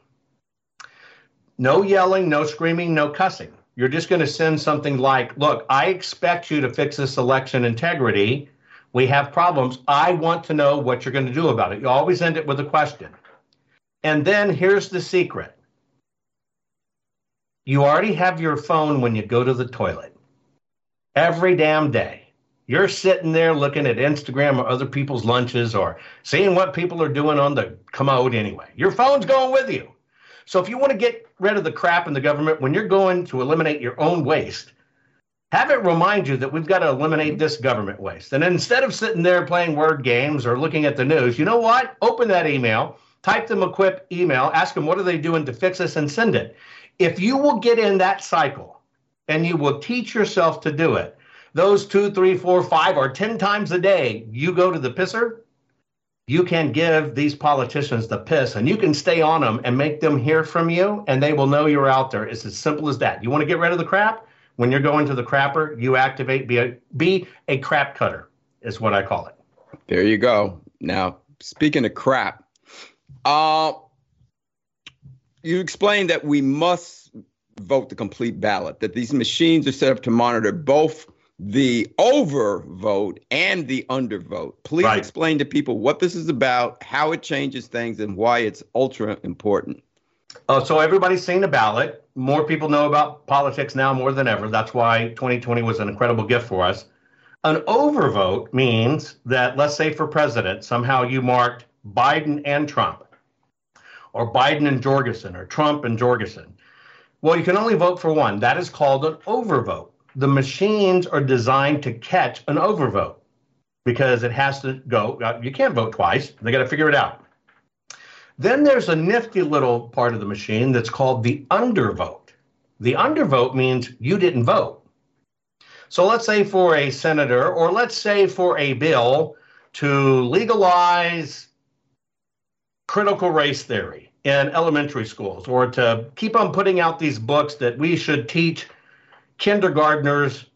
No yelling, no screaming, no cussing. You're just going to send something like, look, I expect you to fix this election integrity. We have problems. I want to know what you're going to do about it. You always end it with a question. And then here's the secret you already have your phone when you go to the toilet every damn day. You're sitting there looking at Instagram or other people's lunches or seeing what people are doing on the commode anyway. Your phone's going with you. So if you want to get rid of the crap in the government when you're going to eliminate your own waste, have it remind you that we've got to eliminate this government waste. And instead of sitting there playing word games or looking at the news, you know what? Open that email, type them a quick email, ask them what are they doing to fix this, and send it. If you will get in that cycle and you will teach yourself to do it, those two, three, four, five, or 10 times a day, you go to the pisser, you can give these politicians the piss and you can stay on them and make them hear from you and they will know you're out there. It's as simple as that. You want to get rid of the crap? When you're going to the crapper, you activate, be a, be a crap cutter, is what I call it. There you go. Now, speaking of crap, uh, you explained that we must vote the complete ballot, that these machines are set up to monitor both the overvote and the undervote. Please right. explain to people what this is about, how it changes things, and why it's ultra important. Uh, so everybody's seen the ballot. More people know about politics now more than ever. That's why 2020 was an incredible gift for us. An overvote means that, let's say for president, somehow you marked Biden and Trump or Biden and Jorgensen or Trump and Jorgensen. Well, you can only vote for one. That is called an overvote. The machines are designed to catch an overvote because it has to go. Uh, you can't vote twice. They got to figure it out. Then there's a nifty little part of the machine that's called the undervote. The undervote means you didn't vote. So let's say for a senator, or let's say for a bill to legalize critical race theory in elementary schools or to keep on putting out these books that we should teach kindergartners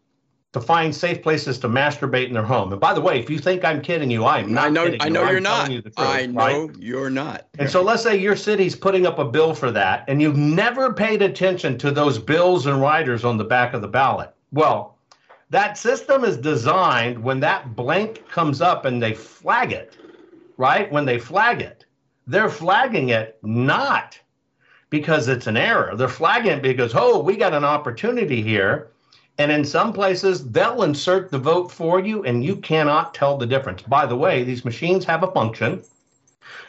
to find safe places to masturbate in their home. And by the way, if you think I'm kidding you, I'm not. I know. Kidding I know you. you're not. You truth, I know right? you're not. And so let's say your city's putting up a bill for that, and you've never paid attention to those bills and riders on the back of the ballot. Well, that system is designed when that blank comes up and they flag it, right? When they flag it, they're flagging it not because it's an error. They're flagging it because, oh, we got an opportunity here. And in some places, they'll insert the vote for you and you cannot tell the difference. By the way, these machines have a function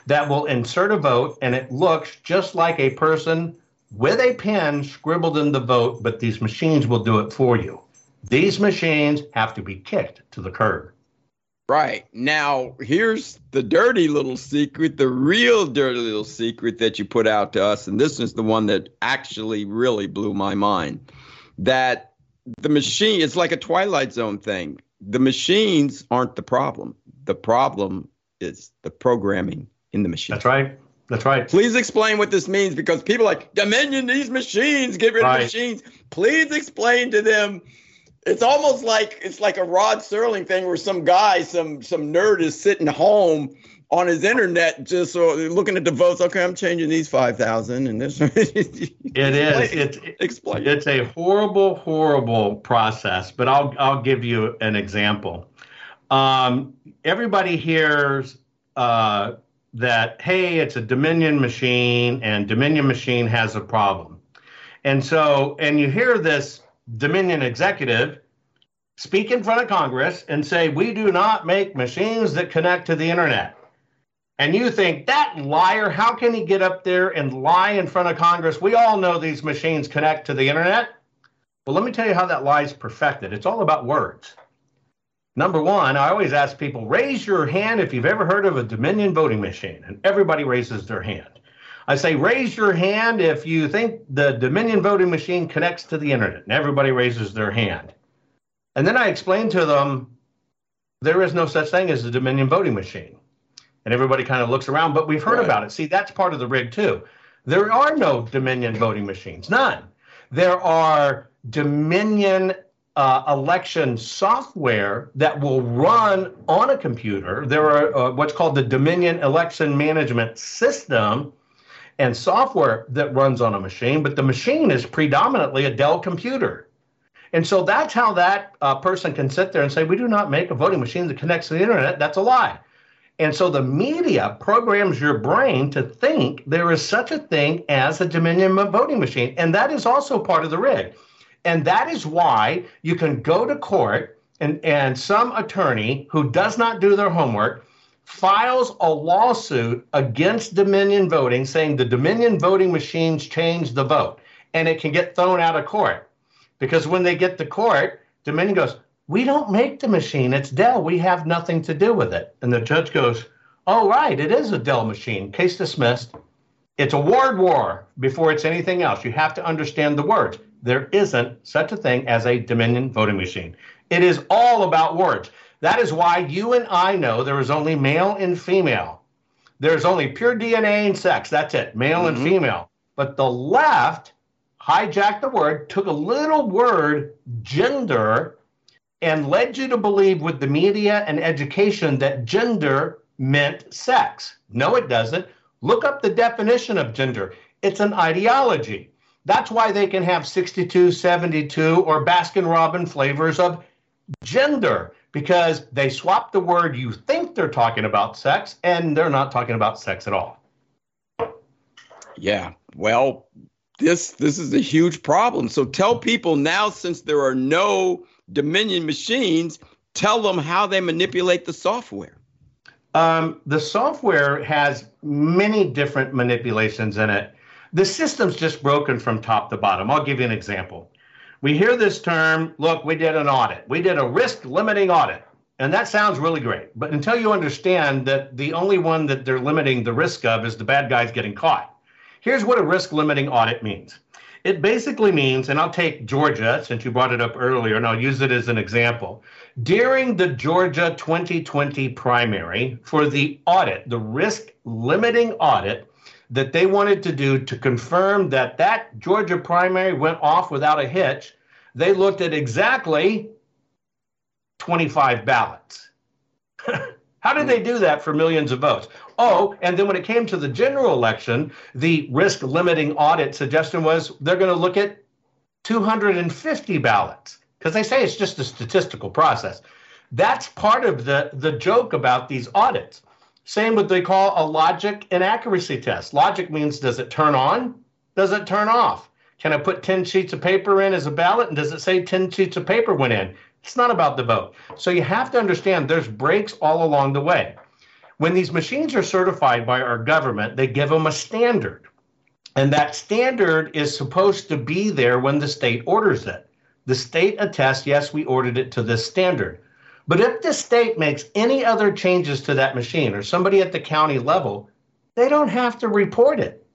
that will insert a vote and it looks just like a person with a pen scribbled in the vote, but these machines will do it for you. These machines have to be kicked to the curb. Right. Now, here's the dirty little secret, the real dirty little secret that you put out to us. And this is the one that actually really blew my mind that the machine, it's like a Twilight Zone thing. The machines aren't the problem. The problem is the programming in the machine. That's right. That's right. Please explain what this means because people like Dominion, these machines, get rid right. of machines. Please explain to them it's almost like it's like a Rod Serling thing where some guy, some some nerd is sitting home on his internet just so looking at the votes. Okay, I'm changing these five thousand and this. it is. It's explain. It's a horrible, horrible process. But I'll I'll give you an example. Um, everybody hears uh, that hey, it's a Dominion machine, and Dominion machine has a problem, and so and you hear this Dominion executive speak in front of Congress and say, We do not make machines that connect to the internet. and you think that liar, how can he get up there and lie in front of Congress? We all know these machines connect to the internet. Well, let me tell you how that lie is perfected. It's all about words. Number one, I always ask people raise your hand if you've ever heard of a Dominion voting machine, and everybody raises their hand. I say raise your hand if you think the Dominion voting machine connects to the internet, and everybody raises their hand. And then I explain to them there is no such thing as a Dominion voting machine and everybody kind of looks around. But we've heard right. about it. See, that's part of the rig too. There are no Dominion voting machines, none. There are Dominion uh, election software that will run on a computer. There are uh, what's called the Dominion Election Management System and software that runs on a machine, but the machine is predominantly a Dell computer. And so that's how that uh, person can sit there and say, We do not make a voting machine that connects to the internet. That's a lie. And so the media programs your brain to think there is such a thing as a Dominion voting machine. And that is also part of the rig. And that is why you can go to court and, and some attorney who does not do their homework files a lawsuit against Dominion voting saying the Dominion voting machines changed the vote. And it can get thrown out of court. Because when they get to court, Dominion goes, we don't make the machine. It's Dell. We have nothing to do with it. And the judge goes, Oh, right. It is a Dell machine. Case dismissed. It's a word war before it's anything else. You have to understand the words. There isn't such a thing as a Dominion voting machine. It is all about words. That is why you and I know there is only male and female. There's only pure DNA and sex. That's it, male mm-hmm. and female. But the left hijacked the word, took a little word, gender, and led you to believe with the media and education that gender meant sex. No, it doesn't. Look up the definition of gender. It's an ideology. That's why they can have 62, 72, or Baskin Robin flavors of gender because they swap the word you think they're talking about sex and they're not talking about sex at all. Yeah. Well, this this is a huge problem. So tell people now since there are no Dominion machines, tell them how they manipulate the software. Um, the software has many different manipulations in it. The system's just broken from top to bottom. I'll give you an example. We hear this term, look, we did an audit. We did a risk limiting audit. And that sounds really great. But until you understand that the only one that they're limiting the risk of is the bad guys getting caught. Here's what a risk limiting audit means it basically means, and I'll take Georgia since you brought it up earlier, and I'll use it as an example. During the Georgia 2020 primary, for the audit, the risk limiting audit that they wanted to do to confirm that that Georgia primary went off without a hitch, they looked at exactly 25 ballots. How did they do that for millions of votes? Oh, and then when it came to the general election, the risk limiting audit suggestion was they're going to look at 250 ballots because they say it's just a statistical process. That's part of the, the joke about these audits. Same with they call a logic and accuracy test. Logic means does it turn on? Does it turn off? Can I put 10 sheets of paper in as a ballot? And does it say 10 sheets of paper went in? It's not about the vote. So you have to understand there's breaks all along the way. When these machines are certified by our government, they give them a standard. And that standard is supposed to be there when the state orders it. The state attests, yes, we ordered it to this standard. But if the state makes any other changes to that machine or somebody at the county level, they don't have to report it.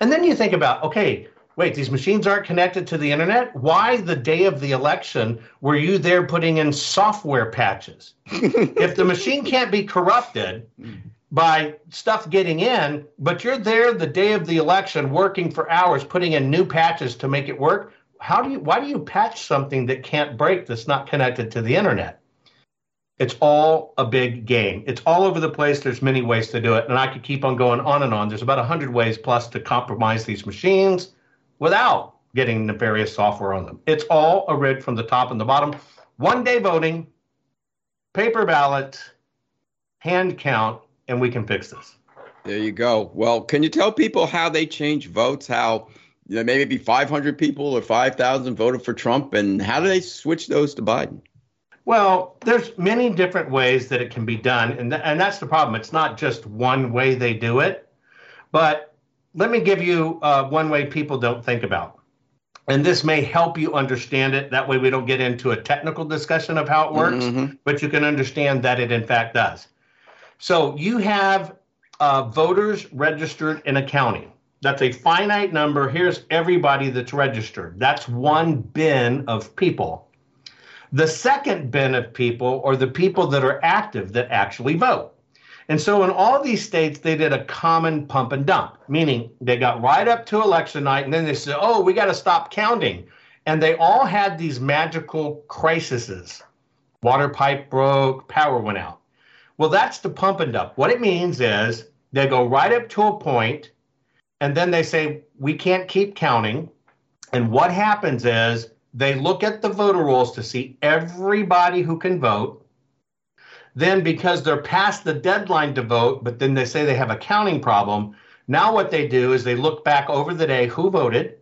And then you think about, okay, wait, these machines aren't connected to the internet? Why the day of the election were you there putting in software patches? if the machine can't be corrupted by stuff getting in, but you're there the day of the election working for hours putting in new patches to make it work, how do you why do you patch something that can't break that's not connected to the internet? It's all a big game. It's all over the place. There's many ways to do it. And I could keep on going on and on. There's about 100 ways plus to compromise these machines without getting nefarious software on them. It's all a rig from the top and the bottom. One day voting, paper ballot, hand count, and we can fix this. There you go. Well, can you tell people how they change votes? How you know, maybe 500 people or 5,000 voted for Trump, and how do they switch those to Biden? Well, there's many different ways that it can be done, and th- and that's the problem. It's not just one way they do it, but let me give you uh, one way people don't think about, and this may help you understand it. That way, we don't get into a technical discussion of how it works, mm-hmm. but you can understand that it in fact does. So you have uh, voters registered in a county. That's a finite number. Here's everybody that's registered. That's one bin of people. The second bin of people are the people that are active that actually vote. And so in all these states, they did a common pump and dump, meaning they got right up to election night and then they said, oh, we got to stop counting. And they all had these magical crises. Water pipe broke, power went out. Well, that's the pump and dump. What it means is they go right up to a point and then they say, we can't keep counting. And what happens is they look at the voter rolls to see everybody who can vote. Then, because they're past the deadline to vote, but then they say they have a counting problem, now what they do is they look back over the day who voted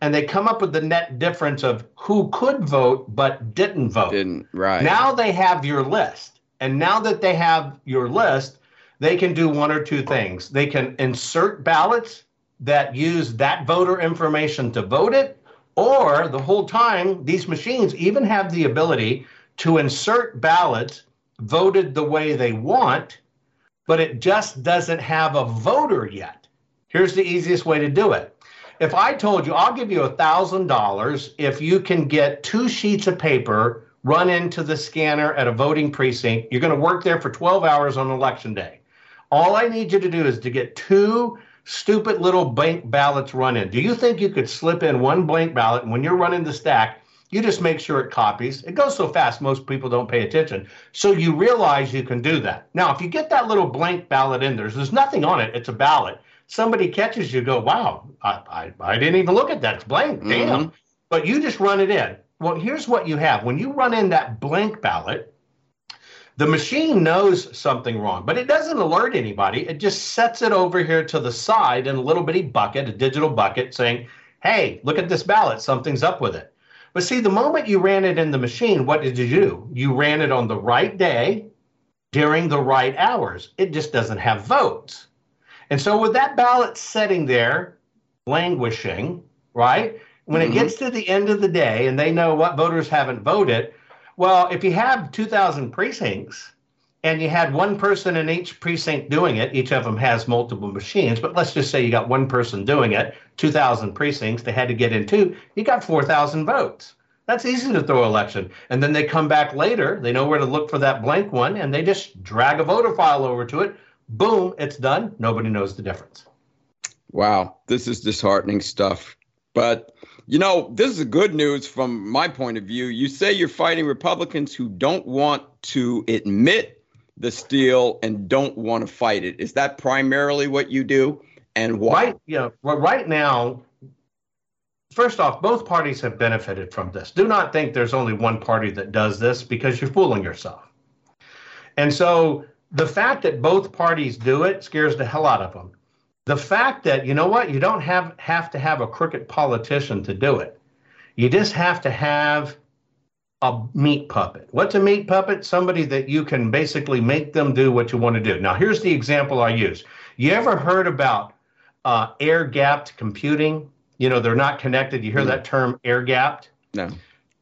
and they come up with the net difference of who could vote but didn't vote. Didn't, right. Now they have your list. And now that they have your list, they can do one or two things. They can insert ballots that use that voter information to vote it, or the whole time, these machines even have the ability to insert ballots voted the way they want, but it just doesn't have a voter yet. Here's the easiest way to do it. If I told you, I'll give you a $1,000 if you can get two sheets of paper, run into the scanner at a voting precinct, you're going to work there for 12 hours on election day. All I need you to do is to get two stupid little blank ballots run in. Do you think you could slip in one blank ballot and when you're running the stack, you just make sure it copies? It goes so fast, most people don't pay attention. So you realize you can do that. Now, if you get that little blank ballot in there, there's nothing on it, it's a ballot. Somebody catches you, go, wow, I, I, I didn't even look at that. It's blank. Damn. Mm-hmm. But you just run it in. Well, here's what you have. When you run in that blank ballot, the machine knows something wrong, but it doesn't alert anybody. It just sets it over here to the side in a little bitty bucket, a digital bucket, saying, hey, look at this ballot, something's up with it. But see, the moment you ran it in the machine, what did you do? You ran it on the right day during the right hours. It just doesn't have votes. And so, with that ballot sitting there, languishing, right? When mm-hmm. it gets to the end of the day and they know what voters haven't voted, well, if you have 2,000 precincts and you had one person in each precinct doing it, each of them has multiple machines, but let's just say you got one person doing it, 2,000 precincts, they had to get in two, you got 4,000 votes. That's easy to throw election. And then they come back later, they know where to look for that blank one, and they just drag a voter file over to it. Boom, it's done. Nobody knows the difference. Wow, this is disheartening stuff. But you know, this is good news from my point of view. You say you're fighting Republicans who don't want to admit the steal and don't want to fight it. Is that primarily what you do? And why? Right, yeah. Right now, first off, both parties have benefited from this. Do not think there's only one party that does this because you're fooling yourself. And so the fact that both parties do it scares the hell out of them the fact that you know what you don't have have to have a crooked politician to do it. You just have to have a meat puppet. What's a meat puppet? Somebody that you can basically make them do what you want to do. Now here's the example i use. You ever heard about uh, air gapped computing? You know they're not connected. You hear mm. that term air gapped no.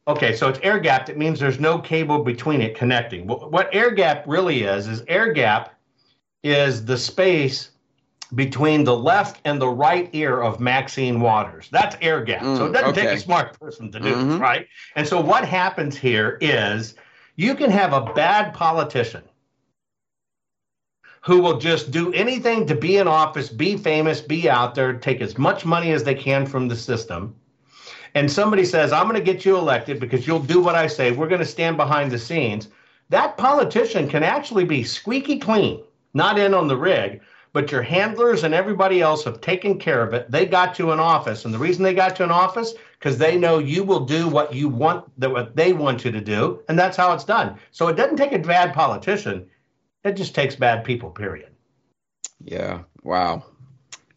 Okay so it's air gapped it means there's no cable between it connecting. What air gap really is is air gap is the space between the left and the right ear of Maxine Waters. That's air gap. Mm, so it doesn't okay. take a smart person to do mm-hmm. this, right? And so what happens here is you can have a bad politician who will just do anything to be in office, be famous, be out there, take as much money as they can from the system. And somebody says, I'm going to get you elected because you'll do what I say. We're going to stand behind the scenes. That politician can actually be squeaky clean, not in on the rig, but your handlers and everybody else have taken care of it. They got you an office, and the reason they got you an office because they know you will do what you want that what they want you to do, and that's how it's done. So it doesn't take a bad politician; it just takes bad people. Period. Yeah. Wow.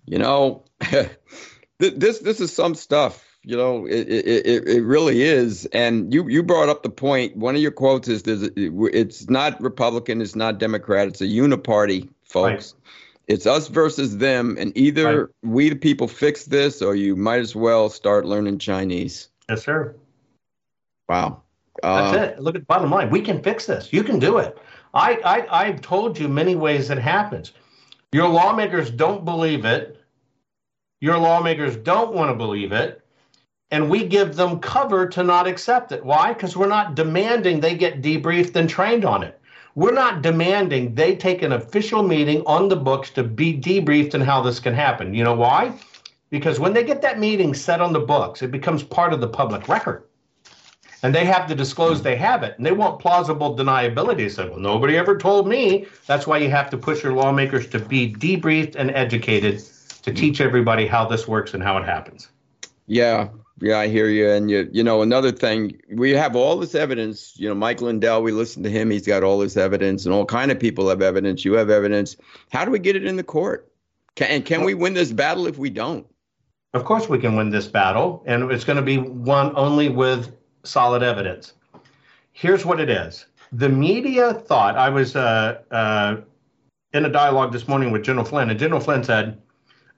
You know, this this is some stuff. You know, it, it, it really is. And you, you brought up the point. One of your quotes is there's, it's not Republican, it's not Democrat, it's a uniparty, folks. Right. It's us versus them. And either right. we, the people, fix this or you might as well start learning Chinese. Yes, sir. Wow. That's uh, it. Look at the bottom line. We can fix this. You can do it. I, I, I've told you many ways it happens. Your lawmakers don't believe it. Your lawmakers don't want to believe it. And we give them cover to not accept it. Why? Because we're not demanding they get debriefed and trained on it. We're not demanding they take an official meeting on the books to be debriefed and how this can happen. You know why? Because when they get that meeting set on the books, it becomes part of the public record. And they have to disclose they have it. And they want plausible deniability. So well nobody ever told me. That's why you have to push your lawmakers to be debriefed and educated to teach everybody how this works and how it happens. Yeah yeah i hear you and you you know another thing we have all this evidence you know mike lindell we listen to him he's got all this evidence and all kind of people have evidence you have evidence. How do we get it in the court? Can, and can we win this battle if we don't? Of course we can win this battle and it's going to be won only with solid evidence. Here's what it is. The media thought, I was uh, uh, in a dialogue this morning with General Flynn, and General Flynn said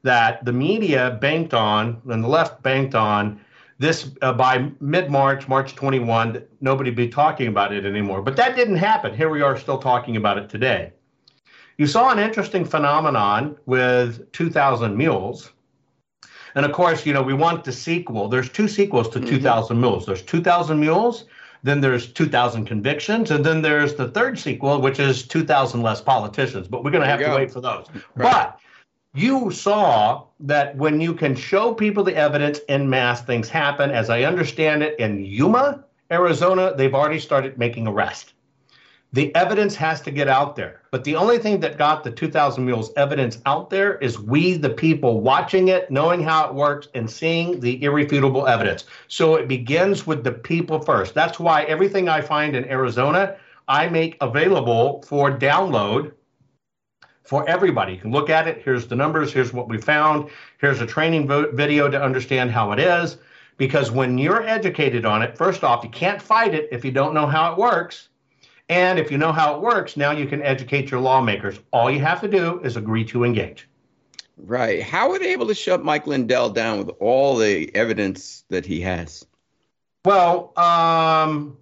that the media banked on, and the left banked on, this uh, by mid March, March 21, nobody be talking about it anymore. But that didn't happen. Here we are still talking about it today. You saw an interesting phenomenon with 2,000 Mules and of course, you know, we want the sequel. There's two sequels to mm-hmm. 2000 Mules. There's 2000 Mules, then there's 2000 Convictions, and then there's the third sequel, which is 2000 Less Politicians. But we're going to have to wait for those. Right. But you saw that when you can show people the evidence in mass, things happen. As I understand it, in Yuma, Arizona, they've already started making arrests the evidence has to get out there. But the only thing that got the 2000 Mules evidence out there is we, the people, watching it, knowing how it works, and seeing the irrefutable evidence. So it begins with the people first. That's why everything I find in Arizona, I make available for download for everybody. You can look at it. Here's the numbers. Here's what we found. Here's a training video to understand how it is. Because when you're educated on it, first off, you can't fight it if you don't know how it works. And if you know how it works, now you can educate your lawmakers. All you have to do is agree to engage. Right. How are they able to shut Mike Lindell down with all the evidence that he has? Well, um,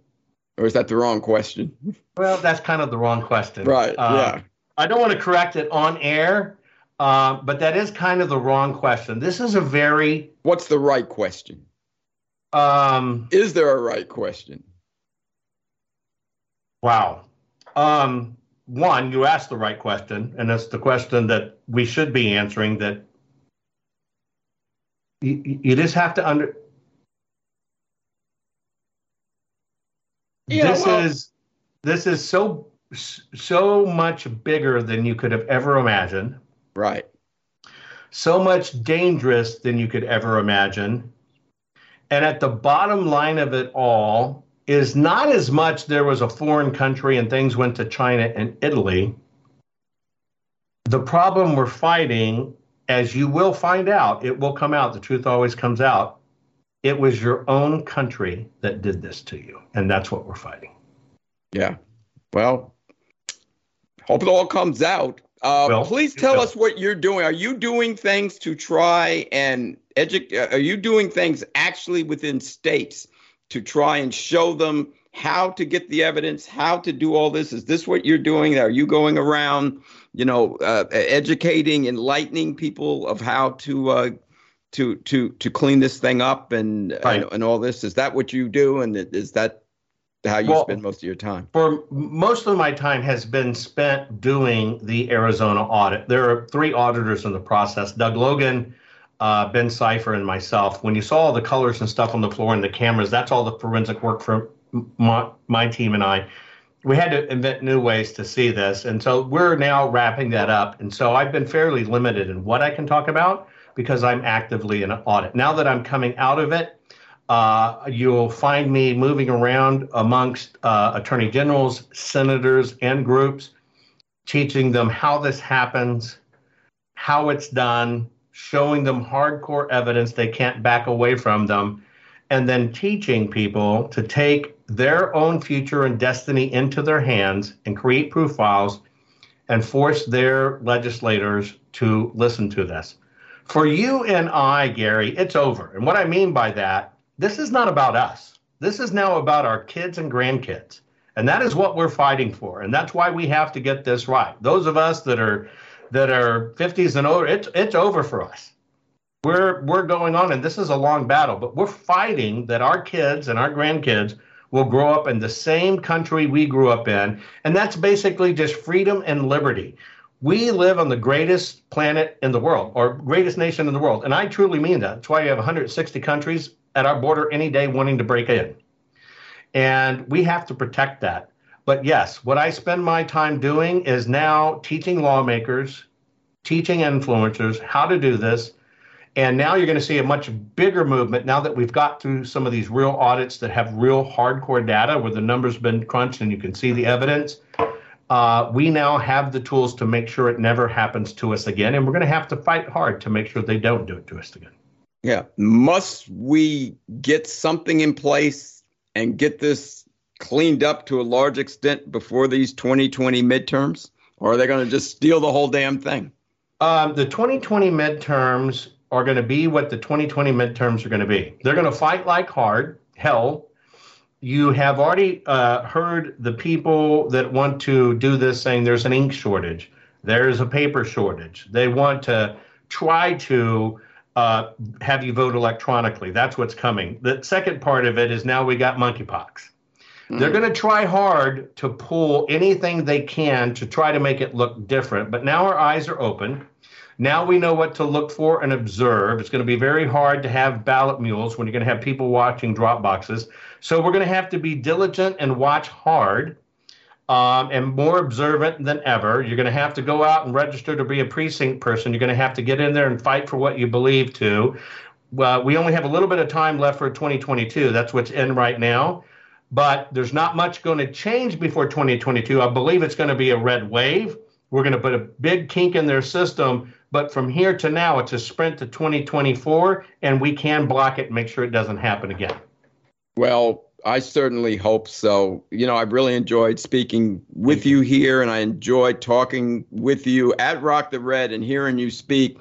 or is that the wrong question? Well, that's kind of the wrong question. Right. Uh, yeah. I don't want to correct it on air, uh, but that is kind of the wrong question. This is a very. What's the right question? Um, is there a right question? Wow. Um, one, you asked the right question, and it's the question that we should be answering. That you, you just have to under. Yeah, this well, is this is so so much bigger than you could have ever imagined. Right. So much dangerous than you could ever imagine. And at the bottom line of it all is not as much there was a foreign country and things went to China and Italy. The problem we're fighting, as you will find out, it will come out, the truth always comes out. It was your own country that did this to you. And that's what we're fighting. Yeah. Well, hope it all comes out. Uh, well, please tell us what you're doing. Are you doing things to try and educate? Are you doing things actually within states to try and show them how to get the evidence, how to do all this? Is this what you're doing? Are you going around, you know, uh, educating, enlightening people of how to uh, to to to clean this thing up and, right. and, and all this? Is that what you do? And is that how you well, spend most of your time? For most of my time has been spent doing the Arizona audit. There are three auditors in the process. Doug Logan uh, Ben CyFIR and myself, when you saw all the colors and stuff on the floor and the cameras, that's all the forensic work for my, my team and I. We had to invent new ways to see this. And so we're now wrapping that up. And so I've been fairly limited in what I can talk about because I'm actively in an audit. Now that I'm coming out of it, uh, you'll find me moving around amongst uh, attorney generals, senators, and groups, teaching them how this happens, how it's done, showing them hardcore evidence they can't back away from them, and then teaching people to take their own future and destiny into their hands and create proof files and force their legislators to listen to this. For you and I, Gary, it's over. And what I mean by that, this is not about us. This is now about our kids and grandkids. And that is what we're fighting for. And that's why we have to get this right. Those of us that are that are 50s and older, it's it's over for us. We're we're going on and this is a long battle, but we're fighting that our kids and our grandkids will grow up in the same country we grew up in. And that's basically just freedom and liberty. We live on the greatest planet in the world, or greatest nation in the world. And I truly mean that. That's why you have 160 countries at our border any day wanting to break in. And we have to protect that. But yes, what I spend my time doing is now teaching lawmakers, teaching influencers how to do this. And now you're going to see a much bigger movement now that we've got through some of these real audits that have real hardcore data where the numbers been crunched and you can see the evidence. Uh, we now have the tools to make sure it never happens to us again. And we're going to have to fight hard to make sure they don't do it to us again. Yeah. Must we get something in place and get this cleaned up to a large extent before these 2020 midterms? Or are they going to just steal the whole damn thing? Um, the 2020 midterms are going to be what the 2020 midterms are going to be. They're going to fight like hard, hell. You have already uh, heard the people that want to do this saying there's an ink shortage, there's a paper shortage. They want to try to uh, have you vote electronically. That's what's coming. The second part of it is now we got monkeypox. Mm-hmm. They're going to try hard to pull anything they can to try to make it look different. But now our eyes are open. Now we know what to look for and observe. It's going to be very hard to have ballot mules when you're going to have people watching drop boxes. So we're going to have to be diligent and watch hard um, and more observant than ever. You're going to have to go out and register to be a precinct person. You're going to have to get in there and fight for what you believe to. We only have a little bit of time left for 2022. That's what's in right now. But there's not much going to change before 2022. I believe it's going to be a red wave. We're going to put a big kink in their system. But from here to now, it's a sprint to 2024, and we can block it and make sure it doesn't happen again. Well, I certainly hope so. You know, I've really enjoyed speaking with you here, and I enjoyed talking with you at Rock the Red and hearing you speak.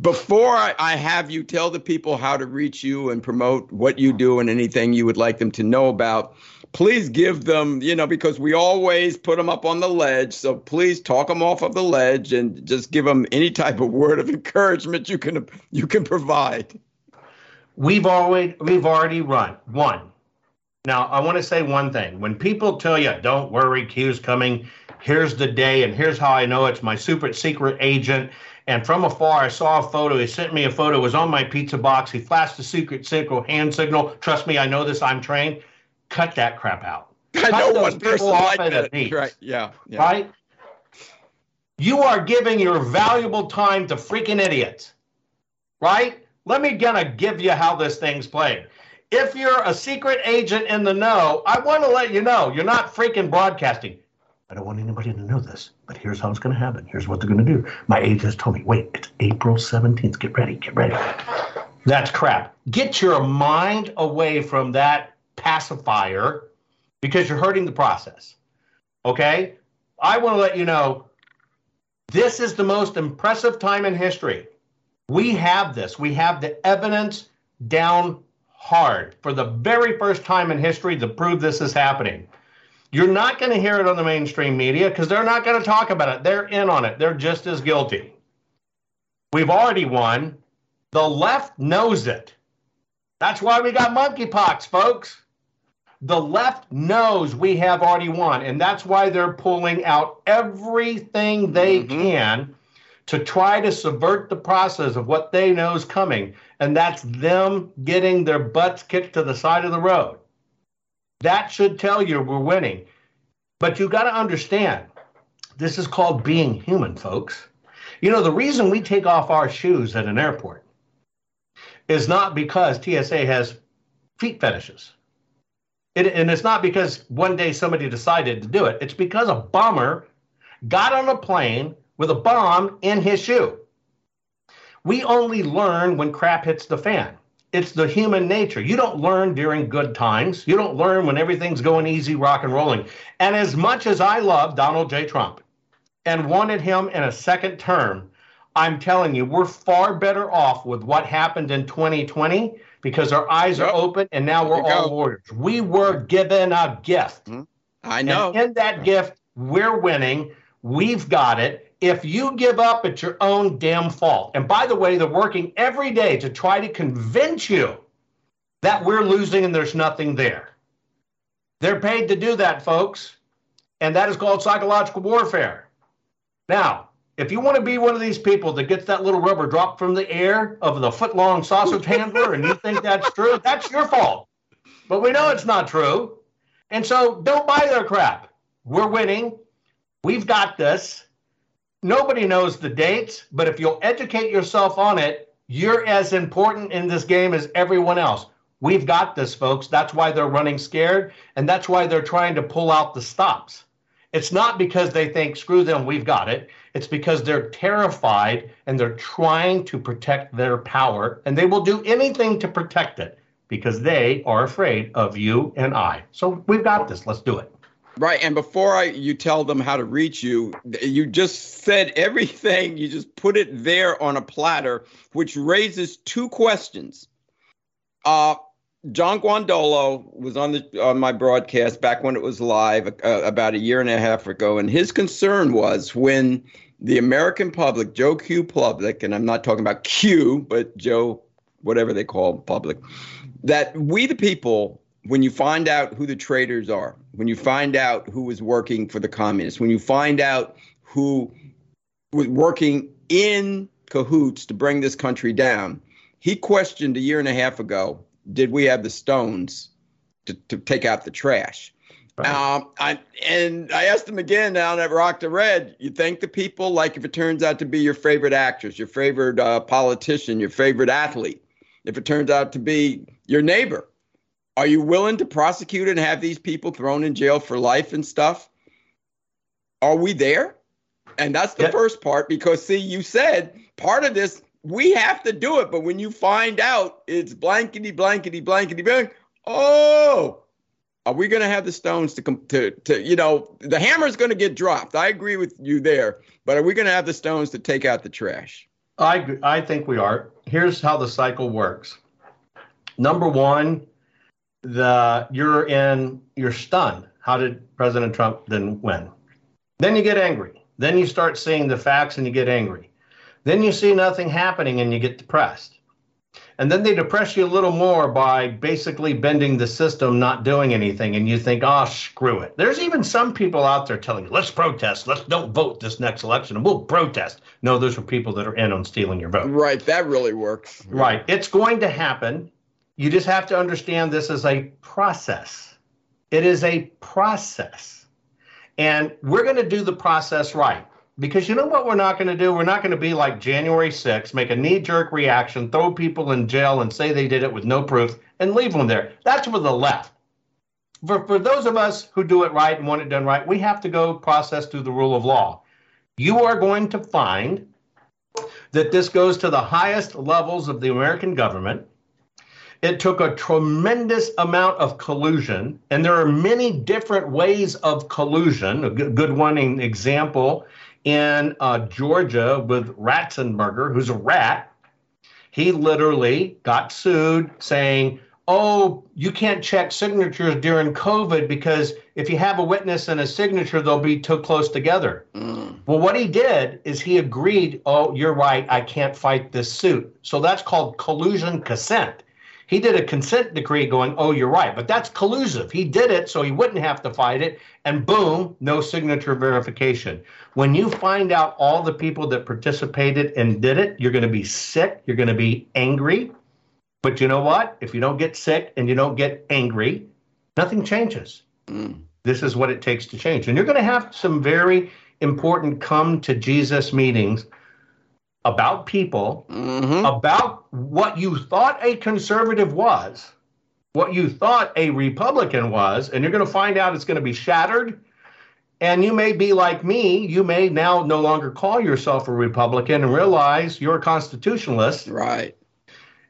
Before I, have you tell the people how to reach you and promote what you do and anything you would like them to know about, please give them, you know, because we always put them up on the ledge. So please talk them off of the ledge and just give them any type of word of encouragement you can you can provide. We've always we've already run one now, I want to say one thing. When people tell you, don't worry, Q's coming, here's the day, and here's how I know it's my super secret agent. And from afar, I saw a photo. He sent me a photo. It was on my pizza box. He flashed the secret signal, hand signal. Trust me, I know this. I'm trained. Cut that crap out. I Cut know one person like that. Right? Yeah, yeah. Right. You are giving your valuable time to freaking idiots. Right? Let me gonna give you how this thing's played if you're a secret agent in the know, I want to let you know you're not freaking broadcasting. I don't want anybody to know this, but here's how it's going to happen. Here's what they're going to do. My agent has told me, wait, it's April 17th. Get ready, get ready. That's crap. Get your mind away from that pacifier because you're hurting the process. Okay? I want to let you know this is the most impressive time in history. We have this, we have the evidence down hard for the very first time in history to prove this is happening. You're not going to hear it on the mainstream media because they're not going to talk about it. They're in on it. They're just as guilty. We've already won. The left knows it. That's why we got monkeypox, folks. The left knows we have already won, and that's why they're pulling out everything they mm-hmm. can to try to subvert the process of what they know is coming, and that's them getting their butts kicked to the side of the road. That should tell you we're winning. But you've got to understand, this is called being human, folks. You know, the reason we take off our shoes at an airport is not because TSA has feet fetishes. It, and it's not because one day somebody decided to do it. It's because a bomber got on a plane with a bomb in his shoe. We only learn when crap hits the fan. It's the human nature. You don't learn during good times. You don't learn when everything's going easy, rock and rolling. And as much as I love Donald J. Trump and wanted him in a second term, I'm telling you, we're far better off with what happened in 2020 because our eyes yep. are open and now we're all go. warriors. We were given a gift. Mm-hmm. I know. And in that gift, we're winning. We've got it. If you give up, it's your own damn fault. And by the way, they're working every day to try to convince you that we're losing and there's nothing there. They're paid to do that, folks. And that is called psychological warfare. Now, if you want to be one of these people that gets that little rubber dropped from the air of the foot long sausage handler and you think that's true, that's your fault. But we know it's not true. And so don't buy their crap. We're winning. We've got this. Nobody knows the dates, but if you'll educate yourself on it, you're as important in this game as everyone else. We've got this, folks. That's why they're running scared, and that's why they're trying to pull out the stops. It's not because they think, screw them, we've got it. It's because they're terrified and they're trying to protect their power, and they will do anything to protect it because they are afraid of you and I. So we've got this. Let's do it. Right, and before I you tell them how to reach you, you just said everything. You just put it there on a platter, which raises two questions. Uh, John Guandolo was on the on my broadcast back when it was live uh, about a year and a half ago, and his concern was when the American public, Joe Q public, and I'm not talking about Q, but Joe, whatever they call public, that we the people, when you find out who the traitors are, when you find out who was working for the communists, when you find out who was working in cahoots to bring this country down, he questioned a year and a half ago did we have the stones to, to take out the trash? Right. Um, I, and I asked him again down at Rock the Red, you think the people, like if it turns out to be your favorite actress, your favorite uh, politician, your favorite athlete, if it turns out to be your neighbor, are you willing to prosecute and have these people thrown in jail for life and stuff? Are we there? And that's the first part because, see, you said part of this we have to do it. But when you find out it's blankety, blankety, blankety, blank, oh, are we going to have the stones to come to, to, you know, the hammer is going to get dropped. I agree with you there. But are we going to have the stones to take out the trash? I, I think we are. Here's how the cycle works. Number one, the you're in you're stunned. How did President Trump then win? Then you get angry. Then you start seeing the facts and you get angry. Then you see nothing happening and you get depressed. And then they depress you a little more by basically bending the system, not doing anything. And you think, oh, screw it. There's even some people out there telling you, let's protest. Let's don't vote this next election and we'll protest. No, those are people that are in on stealing your vote. Right. That really works. Right. It's going to happen. You just have to understand this is a process. It is a process. And we're going to do the process right. Because you know what we're not going to do? We're not going to be like January 6th, make a knee jerk reaction, throw people in jail and say they did it with no proof and leave them there. That's for the left. For, for those of us who do it right and want it done right, we have to go process through the rule of law. You are going to find that this goes to the highest levels of the American government. It took a tremendous amount of collusion, and there are many different ways of collusion. A good one example in uh, Georgia with Raffensperger, who's a rat. He literally got sued saying, Oh, you can't check signatures during COVID because if you have a witness and a signature, they'll be too close together. Mm. Well, what he did is he agreed, Oh, you're right, I can't fight this suit. So that's called collusion consent. He did a consent decree going, oh, you're right. But that's collusive. He did it so he wouldn't have to fight it. And boom, no signature verification. When you find out all the people that participated and did it, you're going to be sick. You're going to be angry. But you know what? If you don't get sick and you don't get angry, nothing changes. Mm. This is what it takes to change. And you're going to have some very important come to Jesus meetings about people, mm-hmm. about what you thought a conservative was, what you thought a Republican was, and you're going to find out it's going to be shattered And you may be like me. You may now no longer call yourself a Republican and realize you're a constitutionalist. Right.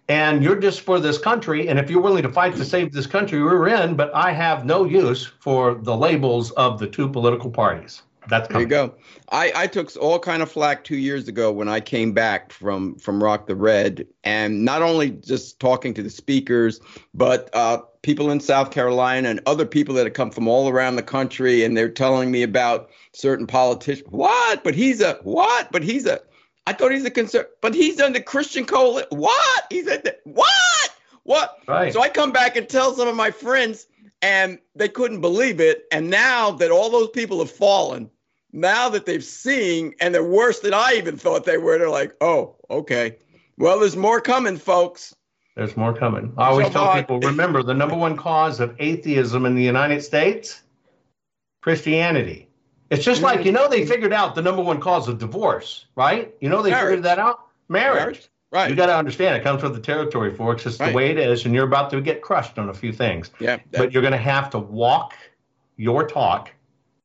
And you're just for this country. And if you're willing to fight to save this country, we're in. But I have no use for the labels of the two political parties. That's coming. There you go. I, I took all kind of flack two years ago when I came back from from Rock the Red, and not only just talking to the speakers, but uh, people in South Carolina and other people that have come from all around the country, and they're telling me about certain politicians. What? But he's a what? But he's a. I thought he's a concern, but he's under Christian coalition. What? He's in the, what? What? Right. So I come back and tell some of my friends, and they couldn't believe it. And now that all those people have fallen, now that they've seen and they're worse than I even thought they were, they're like, oh, okay. Well, there's more coming, folks. There's more coming. I always so tell people remember the number one cause of atheism in the United States? Christianity. It's just like, you know, they figured out the number one cause of divorce, right? You know, they Marriage. figured that out? Marriage. Marriage. Right. You got to understand it comes with the territory, folks. It's right. the way it is, and you're about to get crushed on a few things. Yeah. But you're going to have to walk your talk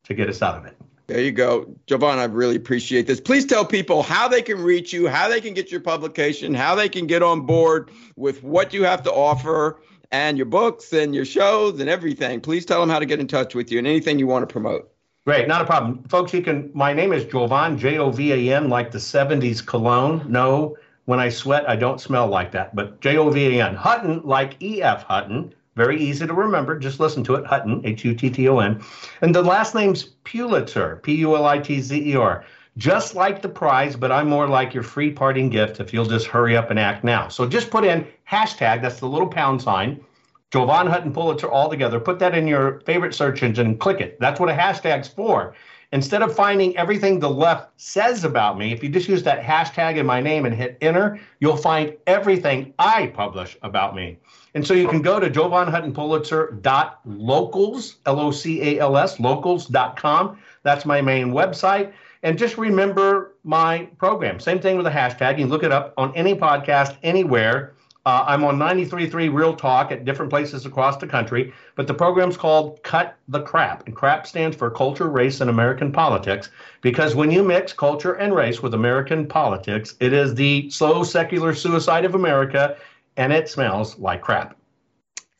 to get us out of it. There you go. Jovan, I really appreciate this. Please tell people how they can reach you, how they can get your publication, how they can get on board with what you have to offer and your books and your shows and everything. Please tell them how to get in touch with you and anything you want to promote. Great, not a problem. Folks, you can, my name is Jovan, J O V A N, like the 70s cologne. No, when I sweat, I don't smell like that, but J O V A N. Hutton, like E F Hutton. Very easy to remember. Just listen to it. Hutton, H U T T O N. And the last name's Pulitzer, P U L I T Z E R. Just like the prize, but I'm more like your free parting gift if you'll just hurry up and act now. So just put in hashtag, that's the little pound sign, Jovan Hutton Pulitzer all together. Put that in your favorite search engine and click it. That's what a hashtag's for. Instead of finding everything the left says about me, if you just use that hashtag in my name and hit enter, you'll find everything I publish about me. And so you can go to jovanhuttonpulitzer.locals, L O C A L S, locals.com. That's my main website. And just remember my program. Same thing with the hashtag. You look it up on any podcast, anywhere. Uh, I'm on 93.3 Real Talk at different places across the country, but the program's called Cut the Crap. And crap stands for culture, race, and American politics, because when you mix culture and race with American politics, it is the slow secular suicide of America, and it smells like crap.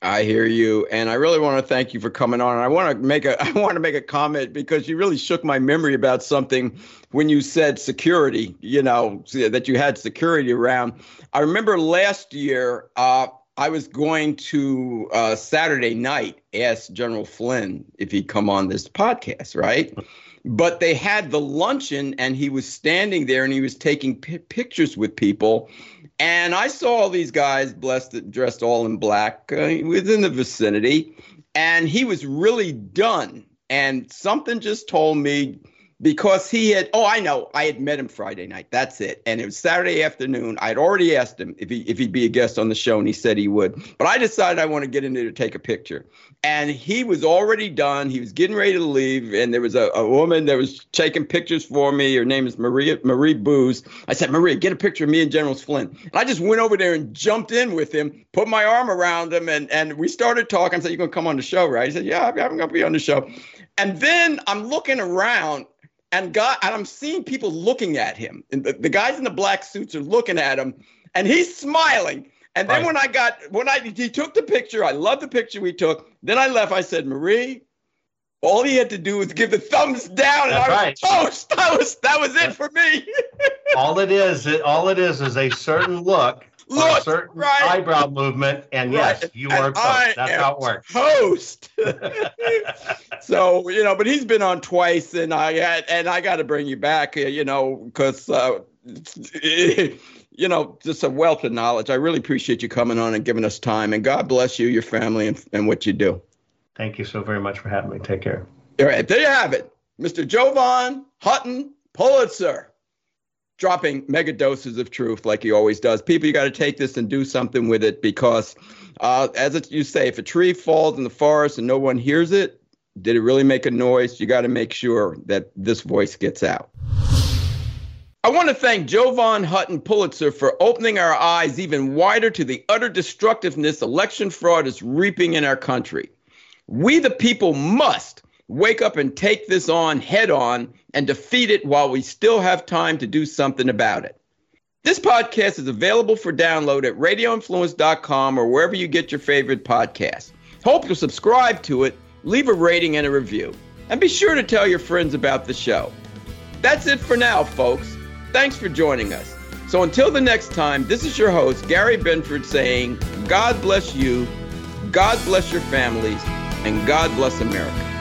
I hear you, and I really want to thank you for coming on. And I want to make a I want to make a comment because you really shook my memory about something when you said security. You know that you had security around. I remember last year uh, I was going to uh, Saturday night ask General Flynn if he'd come on this podcast, right? But they had the luncheon, and he was standing there and he was taking p- pictures with people and I saw all these guys blessed, dressed all in black uh, within the vicinity, and he was really done. And something just told me because he had oh i know i had met him friday night that's it. And it was saturday afternoon i'd already asked him if, he, if he'd be a guest on the show and he said he would. But i decided i want to get in there to take a picture. And he was already done he was getting ready to leave and there was a, a woman that was taking pictures for me her name is maria marie booze. I said maria get a picture of me and general flynn. And i just went over there and jumped in with him put my arm around him and, and we started talking. I said you're going to come on the show right? He said yeah i'm going to be on the show. And then i'm looking around and God, and I'm seeing people looking at him. And the, the guys in the black suits are looking at him, and he's smiling. And then right. when I got when I he took the picture, I love the picture we took. Then I left. I said, Marie, all he had to do was give the thumbs down, and That's I was right. toast. That was that was it for me. all it is, it, all it is, is a certain look Look, certain right. eyebrow movement, and right. yes, you are. That's how it works. Host. so you know, but he's been on twice, and I had, and I got to bring you back, uh, you know, because uh, you know, just a wealth of knowledge. I really appreciate you coming on and giving us time, and God bless you, your family, and, and what you do. Thank you so very much for having me. Take care. All right, there you have it, Mr. Jovan Hutton Pulitzer dropping mega doses of truth like he always does. People, you got to take this and do something with it because, uh, as it, you say, if a tree falls in the forest and no one hears it, did it really make a noise? You got to make sure that this voice gets out. I want to thank Jovan Hutton Pulitzer for opening our eyes even wider to the utter destructiveness election fraud is reaping in our country. We, the people, must wake up and take this on head on and defeat it while we still have time to do something about it. This podcast is available for download at radioinfluence.com or wherever you get your favorite podcasts. Hope you'll subscribe to it, leave a rating and a review, and be sure to tell your friends about the show. That's it for now, folks. Thanks for joining us. So until the next time, this is your host, Gary Benford, saying, God bless you, God bless your families, and God bless America.